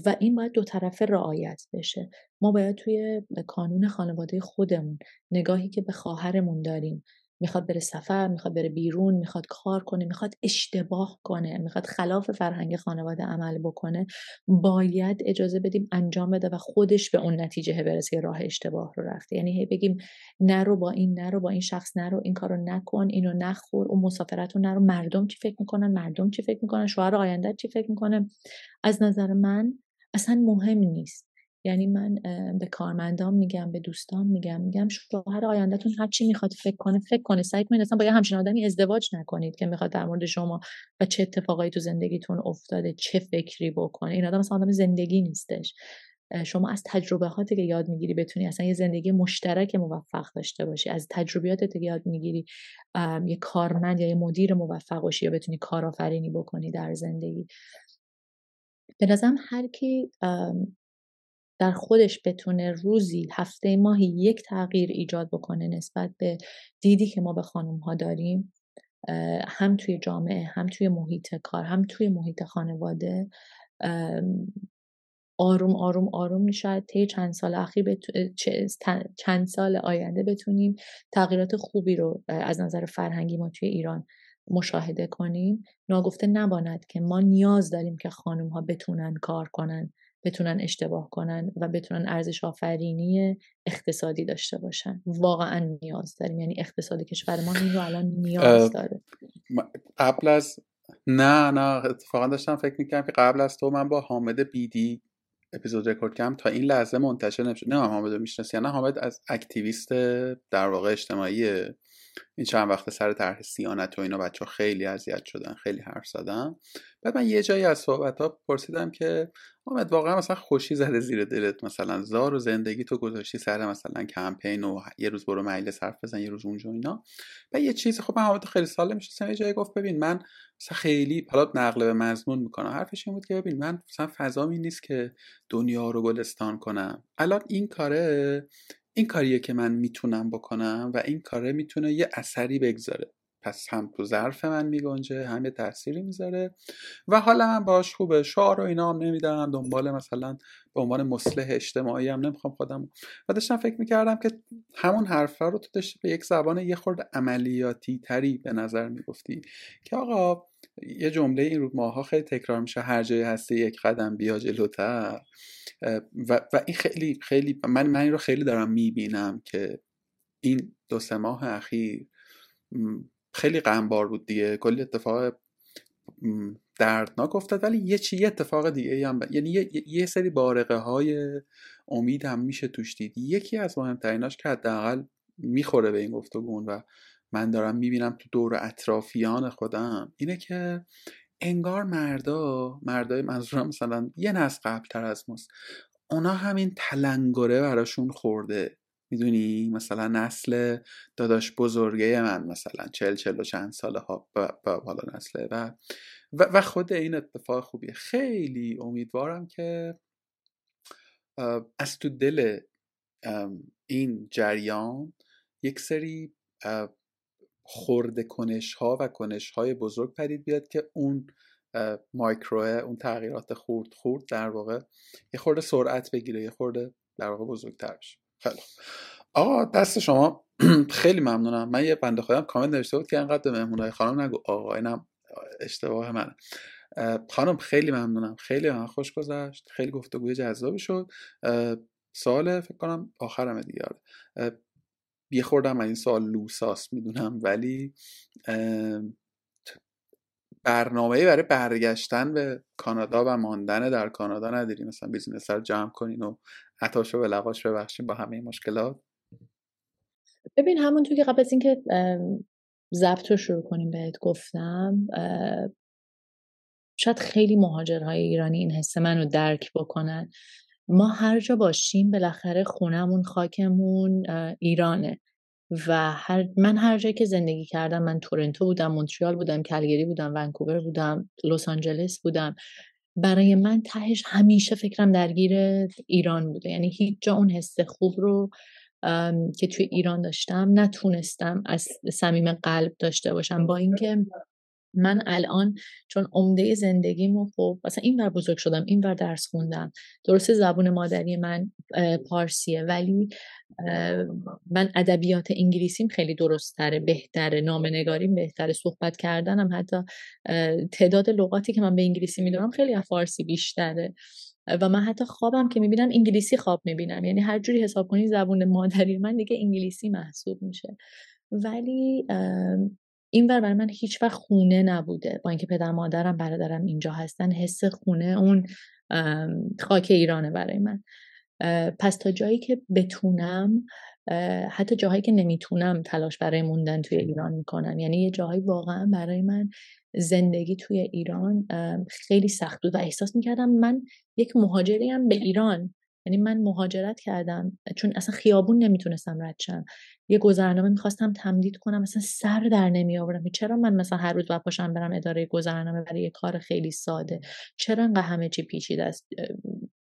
و این باید دو طرفه رعایت بشه. ما باید توی کانون خانواده خودمون نگاهی که به خواهرمون داریم می‌خواد بره سفر می‌خواد بره بیرون می‌خواد کار کنه می‌خواد اشتباه کنه می‌خواد خلاف فرهنگ خانواده عمل بکنه باید اجازه بدیم انجام بده و خودش به اون نتیجه برسه راه اشتباه رو رفته. یعنی هی بگیم نرو با این نرو با این شخص نرو این کارو نکن اینو نخور اون مسافرت رو نرو. مردم چی فکر می‌کنن؟ مردم چی فکر می‌کنن؟ شوهر آینده چی فکر می‌کنه؟ از نظر من اصلا مهم نیست. یعنی من به کارمندان میگم به دوستان میگم میگم شوهر آیندهتون هر چی می‌خواد فکر کنه فکر کنه. سعی کنید اصلا با یه همچین آدمی ازدواج نکنید که می‌خواد در مورد شما و چه اتفاقایی تو زندگیتون افتاده چه فکری بکنه. این آدم اصلا آدم زندگی نیستش. شما از تجربهاتی که یاد می‌گیری بتونی اصلا یه زندگی مشترک موفق داشته باشی. از تجربیاتت که یاد می‌گیری یه کارمند یا یه مدیر موفق باشی یا بتونی کارآفرینی بکنی در زندگی. به نظرم هر کی در خودش بتونه روزی هفته ماهی یک تغییر ایجاد بکنه نسبت به دیدی که ما به خانم ها داریم هم توی جامعه هم توی محیط کار هم توی محیط خانواده آروم آروم آروم شاید طی چند سال اخیر چند سال آینده بتونیم تغییرات خوبی رو از نظر فرهنگی ما توی ایران مشاهده کنیم. ناگفته نباند که ما نیاز داریم که خانم ها بتونن کار کنن. بتونن اشتباه کنن و بتونن ارزش آفرینی اقتصادی داشته باشن. واقعا نیاز داریم. یعنی اقتصاد کشور ما این رو الان نیاز داره. قبل از نه نه اتفاقا داشتم فکر می‌کنم که قبل از تو من با حامد بیدی اپیزود رکورد کردم. تا این لحظه منتشر نمیشه نه حامد رو می‌شناسی نه؟ حامد از اکتیویست در واقع اجتماعی این چند وقت سر طرح سیانت و اینا بچه خیلی اذیت شدن خیلی حرف زدن. بعد من یه جایی از صحبت ها پرسیدم که آمد واقعا مثلا خوشی زده زیر دلت مثلا زار و زندگی تو گذاشتی سر مثلا کمپین و یه روز برو مجلس حرف بزن یه روز اونجا اینا. و یه چیزی خب من خیلی سال میشه یه جایی گفت ببین من مثلا خیلی حالا نقل به مضمون می‌کنم. حرفش این بود که ببین من مثلا فضامی نیست که دنیا رو گلستان کنم. الان این کاره این کاریه که من می‌تونم بکنم و این کاره می‌تونه یه اثری بگذاره. پس هم تو ظرف من میگنجه هم یه تأثیری می‌ذاره. و حالا من باش خوبه. شعار و اینا هم نمیدم. دنبال مثلا به عنوان مصلح اجتماعی هم نمی‌خوام خودم. و داشتم فکر می‌کردم که همون حرفا رو تو داشتی به یک زبان یه خورده عملیاتی تری به نظر می‌گفتی که آقا یه جمله این رو ماها خیلی تکرار میشه. هر جایی هستی یک قدم بیا جلوتر. و, و این خیلی خیلی من من این رو خیلی دارم می‌بینم که این دو سه ماه اخیر خیلی غمبار بود دیگه. کلی اتفاق دردناک افتاد. ولی یه چی اتفاق دیگه هم یعنی یه, یه سری بارقه های امید هم میشه توش دید. یکی از مهمتریناش که حداقل می‌خوره به این گفتگون و من دارم می‌بینم تو دور اطرافیان خودم اینه که انگار مردا مردای منظورم مثلا یه نسل قبلتر از ماست اونا همین تلنگره براشون خورده. می‌دونی؟ مثلا نسل داداش بزرگه من مثلا چل چل و چند ساله ها حالا نسله و و خود این اتفاق خوبیه. خیلی امیدوارم که از تو دل این جریان یک سری خورده کنش ها و کنش های بزرگ پدید بیاد که اون مایکروه اون تغییرات خورد خورد در واقع یه خورده سرعت بگیره یه خورده در واقع بزرگتر بشه. خیلی آقا دست شما. *clears throat* خیلی ممنونم. من یه بنده خودم کامنت نوشته بود که انقدر به مهمونای خانم نگو. آقا اینم اشتباه منه. خانم خیلی ممنونم. خیلی من خوش گذشت. خیلی گفتگوی جذابی شد. سوال فکر کنم آخرم دیگه. آره. یه خوردم این سوال لوساس می‌دونم. ولی برنامه برای برگشتن به کانادا و ماندن در کانادا نداری مثلا بیزینس رو جمع کنین و عطاشو به لواش ببخشین با همه مشکلات. ببین همونطور که قبل از اینکه ضبط رو شروع کنیم بهت گفتم شاید خیلی مهاجرهای ایرانی این حس من رو درک بکنن. ما هر جا باشیم بالاخره خونمون خاکمون ایرانه. و هر من هر جایی که زندگی کردم من تورنتو بودم مونتریال بودم کلگری بودم ونکوور بودم لس آنجلس بودم. برای من تهش همیشه فکرم درگیر ایران بوده. یعنی هیچ جا اون حس خوب رو که توی ایران داشتم نتونستم از صمیم قلب داشته باشم. با اینکه من الان چون عمده زندگیمو خب مثلا این ور بزرگ شدم این ور درس خوندم درسته زبون مادری من پارسیه ولی من ادبیات انگلیسیم خیلی درست تره بهتره نگاریم بهتره صحبت کردنم حتی تعداد لغاتی که من به انگلیسی می‌دونم خیلی از فارسی بیشتره. و من حتی خوابم که می‌بینم انگلیسی خواب می‌بینم یعنی هر جوری حساب کنی زبون مادری من دیگه انگلیسی محسوب میشه. ولی این ور برای من هیچ وقت خونه نبوده. با اینکه پدر مادرم برادرم اینجا هستن حس خونه اون خاک ایرانه برای من. پس تا جایی که بتونم حتی جاهایی که نمی‌تونم تلاش برای موندن توی ایران می‌کنم. یعنی یه جاهایی واقعا برای من زندگی توی ایران خیلی سخت بود و احساس می‌کردم من یک مهاجریم به ایران. یعنی من مهاجرت کردم چون اصلا خیابون نمی‌تونستم رد شم. یه گذرنامه می‌خواستم تمدید کنم مثلا سر در نمی آوردم چرا من مثلا هر روز باید پاشم برم اداره گذرنامه برای یه کار خیلی ساده؟ چرا انقدر همه چی پیچیده است؟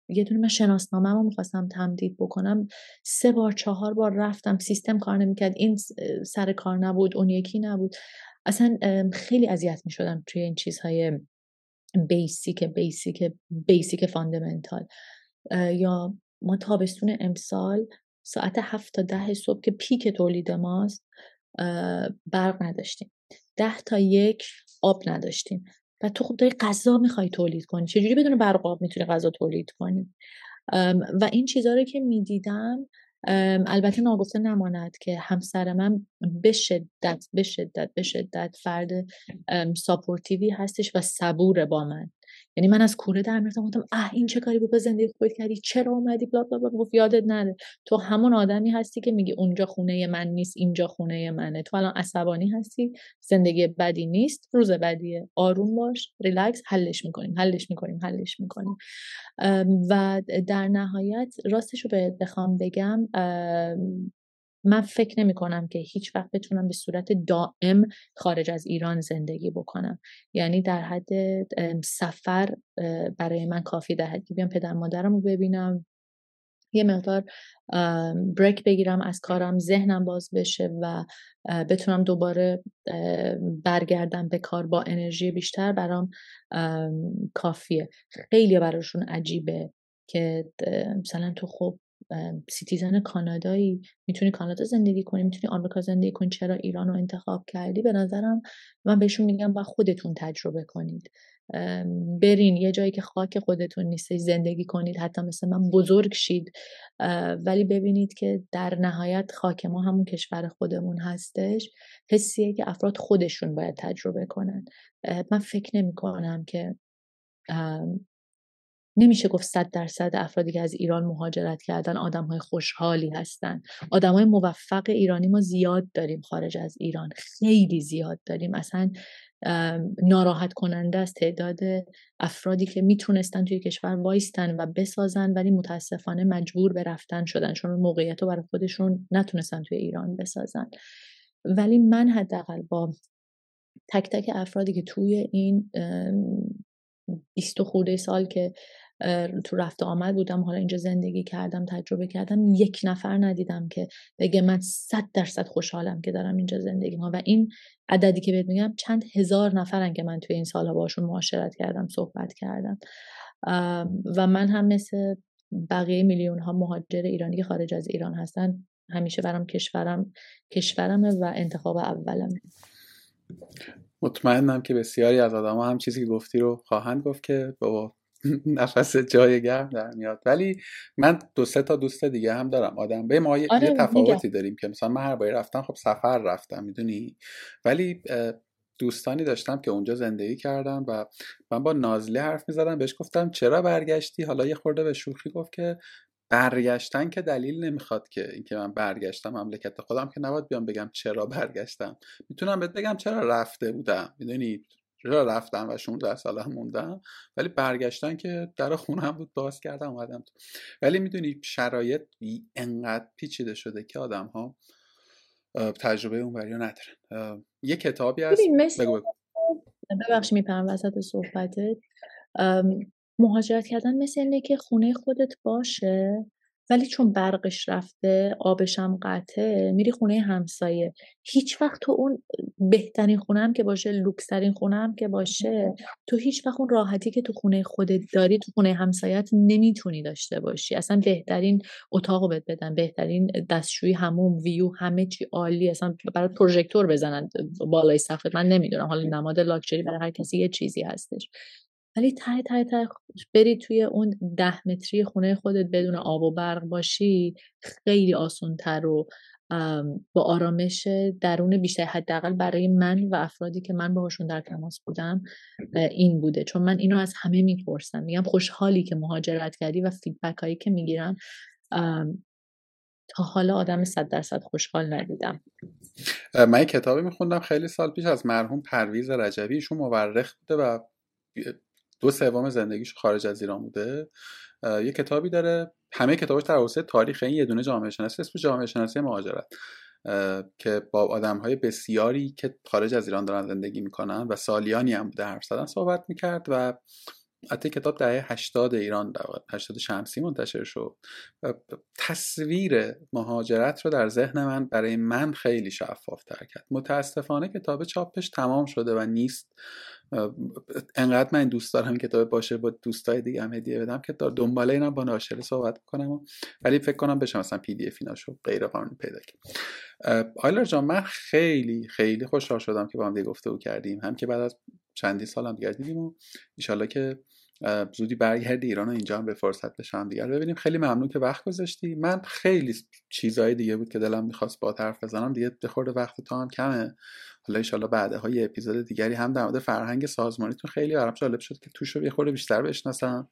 یه دونه من شناسنامه رو می‌خواستم تمدید بکنم. سه بار چهار بار رفتم سیستم کار نمی‌کرد. این سر کار نبود اون یکی نبود. اصلا خیلی اذیت می‌شدم توی این چیزهای basic basic basic fundamental. یا ما تابستون امسال ساعت هفت تا ده صبح که پیک تولید ماست برق نداشتیم. ده تا یک آب نداشتیم. و تو خب داری غذا می‌خوای تولید کنی. چجوری بدون برق آب می‌تونی غذا تولید کنی؟ و این چیزها رو که می‌دیدم البته ناگفته نماند که همسر من به شدت به شدت به شدت فرد ساپورتیوی هستش و صبور با من. یعنی من از کوره در می‌رفتم گفتم اه این چه کاری بود؟ به زندگی خودت کردی؟ چرا اومدی؟ بلا بلا بلا. گفت یادت نره. تو همون آدمی هستی که میگی اونجا خونه من نیست اینجا خونه منه. تو الان عصبانی هستی زندگی بدی نیست روز بدیه. آروم باش ریلکس حلش می‌کنیم حلش می‌کنیم حلش می‌کنیم. و در نهایت راستش رو بخوام بگم من فکر نمی کنم که هیچ وقت بتونم به صورت دائم خارج از ایران زندگی بکنم. یعنی در حد سفر برای من کافی در حد بیام پدر مادرم رو ببینم یه مقدار break بگیرم از کارم ذهنم باز بشه و بتونم دوباره برگردم به کار با انرژی بیشتر برام کافیه. خیلی براشون عجیبه که مثلا تو خب citizen کانادایی. می‌تونی کانادا زندگی کنی می‌تونی آمریکا زندگی کنی چرا ایران رو انتخاب کردی؟ به نظرم من بهشون میگم با خودتون تجربه کنید. برین یه جایی که خاک خودتون نیست زندگی کنید حتی مثل من بزرگ شید. ولی ببینید که در نهایت خاک ما همون کشور خودمون هستش. حسیه که افراد خودشون باید تجربه کنن. من فکر نمی کنم که نمیشه گفت صد درصد افرادی که از ایران مهاجرت کردن آدم های خوشحالی هستن. آدم های موفق ایرانی ما زیاد داریم خارج از ایران خیلی زیاد داریم. اصلا ناراحت کننده است تعداد افرادی که می‌تونستن توی کشور وایستن و بسازن ولی متاسفانه مجبور به رفتن شدن چون موقعیت رو برای خودشون نتونستن توی ایران بسازن. ولی من حداقل با تک تک افرادی که توی این بیست خورده سال که تو رفت آمد بودم حالا اینجا زندگی کردم تجربه کردم یک نفر ندیدم که بگه من صد درصد خوشحالم که دارم اینجا زندگی کنم و این عددی که بهت میگم چند هزار نفرن که من توی این سالها باشون معاشرت کردم صحبت کردم. و من هم مثل بقیه میلیون ها مهاجر ایرانی که خارج از ایران هستن همیشه برام کشورم کشورمه و انتخاب اولمه. مطمئنم که بسیاری از آدم هم چیزی که گفتی رو خواهند گفت که بابا *laughs* نفس جای گرم در میاد. ولی من دو سه تا دوست دیگه هم دارم. آدم به ما یه آره تفاوتی داریم که مثلا من هر باری رفتم خب سفر رفتم می‌دونی؟ ولی دوستانی داشتم که اونجا زندگی کردن و من با نازلی حرف می‌زدم بهش گفتم چرا برگشتی؟ حالا یه خورده به شوخی گفت که برگشتن که دلیل نمی‌خواد که اینکه من برگشتم مملکت خودم که نباید بیام بگم چرا برگشتم. می‌تونم بهت بگم چرا رفته بودم می‌دونی؟ چرا رفتم و 16 ساله هم موندم. ولی برگشتن که در خونه بود باز کردم اومدم تو. ولی می‌دونی شرایط انقدر پیچیده شده که آدم ها تجربه اون رو ندارن. یه کتابی هست بگو ببخش میپرم وسط صحبتت. مهاجرت کردن مثل اینه که خونه خودت باشه؟ ولی چون برقش رفته آبش هم قطعه میری خونه همسایه. هیچ وقت تو اون بهترین خونه هم که باشه لوکسترین خونه هم که باشه تو هیچ وقت اون راحتی که تو خونه خودت داری تو خونه همسایت نمی‌تونی داشته باشی. اصلا بهترین اتاق بهت بدن. بهترین دستشویی همون ویو همه چی عالی اصلا برای پروژکتور بزنن بالای سقف من نمی‌دونم. حالا نماد لاکچری برای هر کسی یه چیزی هستش. ولی ته ته ته بری توی اون ده متری خونه خودت بدون آب و برق باشی خیلی آسونتر و با آرامش درون بیشتر. حداقل برای من و افرادی که من باهاشون در تماس بودم این بوده. چون من اینو از همه می‌پرسم. میگم خوشحالی که مهاجرت کردی و فیدبک هایی که می‌گیرم تا حالا آدم صد درصد خوشحال ندیدم. من کتابی میخوندم خیلی سال پیش از مرحوم پرویز رجبی. ایشون مورخ بوده و دو سوم زندگیش خارج از ایران بوده. یه کتابی داره. همه کتابش در حوزه تاریخ این یه دونه جامعه شناسی اسم جامعه شناسی مهاجرت. که با آدم های بسیاری که خارج از ایران دارن زندگی می‌کنن و سالیانی هم بوده حرف زدن صحبت می‌کرد و حتی کتاب دهه 80 ایران 80 شمسی منتشر شد. تصویر مهاجرت رو در ذهن من برای من خیلی شفاف تر کرد. متاسفانه کتاب چاپش تمام شده و نیست. انقدر من دوست دارم کتاب باشه با دوستای دیگه هم هدیه بدم که دنبال اینم با ناشر صحبت کنم ولی فکر کنم بشه مثلا پی دی افیناشو غیر قانونی پیدا کنم آیلر جان من خیلی خیلی خوشحال شدم که با هم دیگه گفتگو کردیم. هم که بعد از چندی سال هم دیگه دیدیم و ایشالله که زودی برگردی ایران و اینجا هم به فرصت بشم دیگر ببینیم خیلی ممنون که وقت گذاشتی. من خیلی چیزهای دیگه بود که دلم می‌خواست با حرف بزنم. دیگه به وقت تو هم کمه. حالا ان‌شاءالله بعدها یه اپیزود دیگری هم در مورد فرهنگ سازمانیتون خیلی برام جالب شد که توش رو یه خورده بیشتر بشناسم.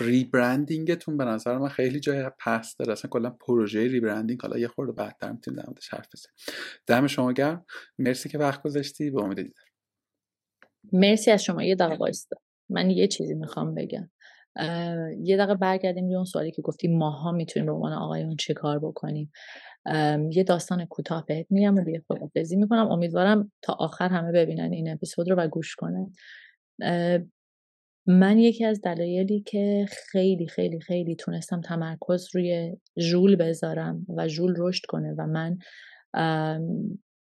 rebranding تون به نظر من خیلی جای پس داره. اصلا کلا پروژه rebranding حالا یه خورده بعدتر می‌تونیم در موردش حرف بزنیم. دم شما گرم. مرسی که وقت گذاشتی. به امید دیدار. مرسی از شما. یه دقیقه وایستا. من یه چیزی می‌خوام بگم. یه دقیقه برگردیم. روی اون سوالی که گفتی ماها می‌تونیم به عنوان آقایون چه کار بکنیم. یه داستان کوتاه بهت میگم و دیگه خدافظی می‌کنم. امیدوارم تا آخر همه ببینن این اپیزود رو و گوش کنن. من یکی از دلایلی که خیلی خیلی خیلی تونستم تمرکز روی ژول بذارم و ژول رشد کنه و من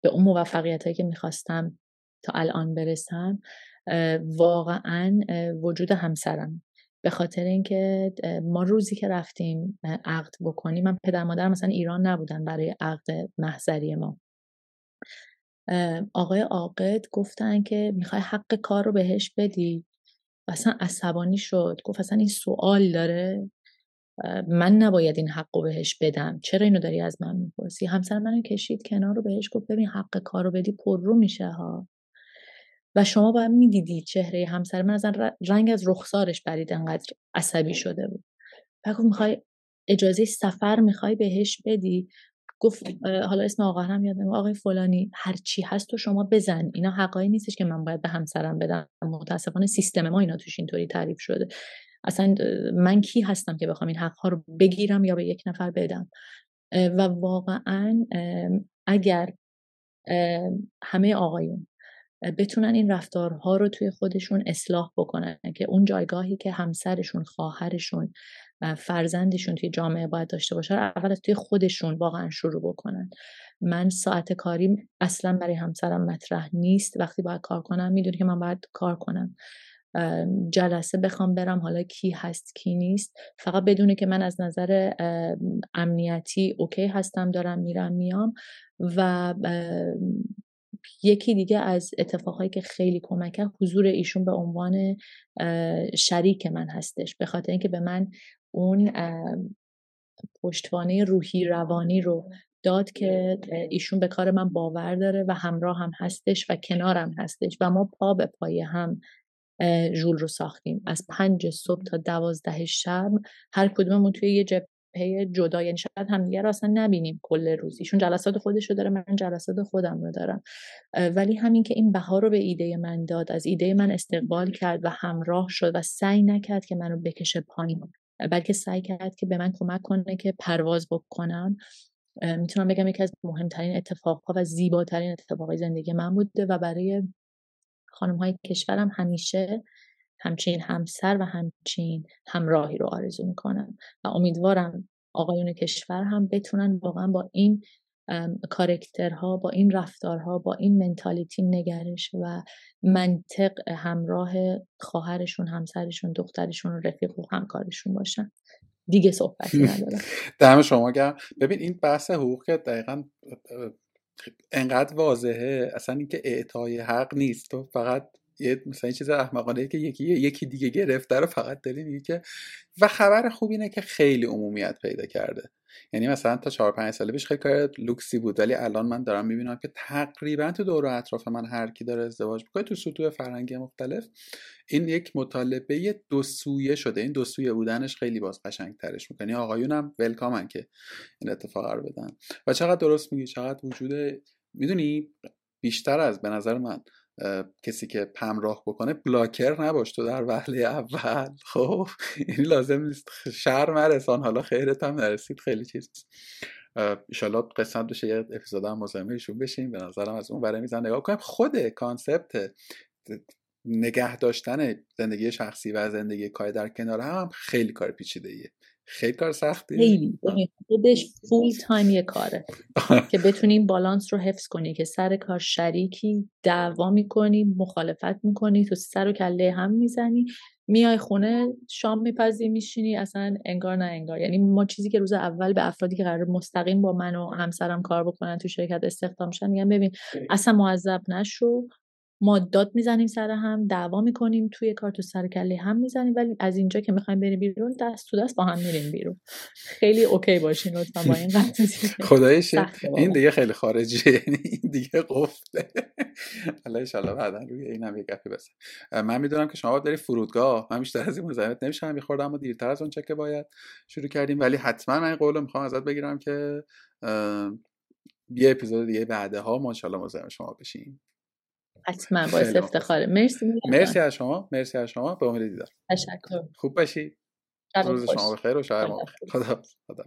به اون موفقیت هایی که می‌خواستم تا الان برسم واقعا وجود همسرم. به خاطر اینکه ما روزی که رفتیم عقد بکنیم من پدر مادر مثلا ایران نبودن برای عقد محضری ما. آقای عاقد گفتن که می‌خوای حق کار رو بهش بدی. و اصلا عصبانی شد. گفت اصلا این سوال داره. من نباید این حق رو بهش بدم. چرا اینو داری از من می‌پرسی؟ همسر منو کشید کنار رو بهش گفت ببین حق کار رو بدی پر رو میشه ها. و شما باید می‌دیدی چهره همسر من از رنگ از رخسارش برید انقدر عصبی شده بود. و گفت می‌خوای اجازه سفر می‌خوای بهش بدی؟ گفت حالا اسم آقا هم یادم آقای فلانی هر چی هست تو شما بزن. اینا حقایی نیستش که من باید به همسرم بدم. متاسفانه سیستم ما اینا توش اینطوری تعریف شده. اصلا من کی هستم که بخوام این حقها رو بگیرم یا به یک نفر بدم؟ و واقعا اگر همه آقایون بتونن این رفتارها رو توی خودشون اصلاح بکنن که اون جایگاهی که همسرشون خواهرشون فرزندشون توی جامعه باید داشته باشه اول از توی خودشون واقعا شروع بکنن. من ساعت کاری اصلا برای همسرم مطرح نیست. وقتی باید کار کنم می‌دونی که من باید کار کنم. جلسه بخوام برم حالا کی هست کی نیست. فقط بدونه که من از نظر امنیتی اوکی هستم دارم میرم میام و یکی دیگه از اتفاقهایی که خیلی کمک کرد حضور ایشون به عنوان شریک من هستش. به خاطر اینکه به من اون پشتوانه روحی روانی رو داد که ایشون به کار من باور داره و همراه هم هستش و کنارم هستش و ما پا به پای هم ژول رو ساختیم. از پنج صبح تا دوازده شب هر کدوممون توی یه جبهه جدا یعنی شاید همدیگه رو اصلا نبینیم کل روز ایشون جلسات خودش رو داره من جلسات خودم رو دارم. ولی همین که این بها رو به ایده من داد از ایده من استقبال کرد و همراه شد و سعی نکرد که منو بکشه پایین. بلکه سعی کرد که به من کمک کنه که پرواز بکنم. می‌تونم بگم یکی از مهمترین اتفاقها و زیباترین اتفاقهای زندگی من بوده و برای خانم های کشورم همیشه همچین همسر و همچین همراهی رو آرزو می‌کنم. و امیدوارم آقایون کشور هم بتونن واقعا با این کارکترها با این رفتارها با این منتالیتی نگرش و منطق همراه خواهرشون همسرشون دخترشون و رفیق و همکارشون باشن. دیگه صحبتی *laughs* ندارم. دم شما گرم. ببین این بحث حقوق که دقیقا انقدر واضحه اصلا اینکه اعطای حق نیست. تو فقط یه مثلا چیز احمقانه که یکی یکی دیگه گرفته رو فقط داری میگه که و خبر خوب اینه که خیلی عمومیت پیدا کرده. یعنی مثلا تا 4 5 سال پیش خیلی کار لوکسی بود ولی الان من دارم می‌بینم که تقریبا تو دور و اطراف من هر کی داره ازدواج می‌کنه تو سطوح فرهنگی مختلف این یک مطالبه دو سویه شده. این دو سویه بودنش خیلی باز قشنگ ترش می‌کنه. یعنی آقایونم ولکامن که این اتفاق رو بدن. و چقدر درست میگی؟ چقدر وجود می‌دونی؟ بیشتر از به نظر من کسی که پمراه بکنه بلاکر نباش تو در وهله اول. خب این لازم نیست. شهر مرسان حالا خیرت هم نرسید. خیلی چیز ایشالله قسمت بشه یه اپیزود هم مزاحم بشیم. به نظرم از اون برای میزن نگاه کنیم خود کانسپت نگه داشتن زندگی شخصی و زندگی کار در کنار هم خیلی کار پیچیده ایه خیلی کار سختی. خیلی. خودش فول تایم یه کاره. که بتونیم بالانس رو حفظ کنی که سر کار شریکی دعوا می‌کنی مخالفت می‌کنی تو سر و کله هم می‌زنی. میای خونه شام میپذی میشینی اصلا انگار نه انگار. یعنی ما چیزی که روز اول به افرادی که قرار مستقیم با من و همسرم کار بکنن تو شرکت استخدام شدن میگن ببین اصلا معذب نشو. ما داد می‌زنیم سر هم دعوا می‌کنیم توی کار تو سر کله هم می‌زنیم ولی از اینجا که می‌خوایم بریم بیرون دست تو دست با هم میریم بیرون. خیلی اوکی باشین لطفا با این خدایش این دیگه خیلی خارجیه یعنی این دیگه قفله. حالا ان بعدا روی اینم یه گپی بزن. من می‌دونم که شما داری فرودگاه. من بیشتر از این مزاحمت نمیشم میخوردم اما دیرتر از اون که باید شروع کردیم. ولی حتما من این قولو می‌خوام ازت بگیرم که یه اپیزود دیگه بعدها ما ان شما بشیم. حتما باعث افتخاره. مرسی مرسی از شما. مرسی از شما. به امید دیدار. تشکر. خوب باشی. روز شما بخیر و ما خدا خدا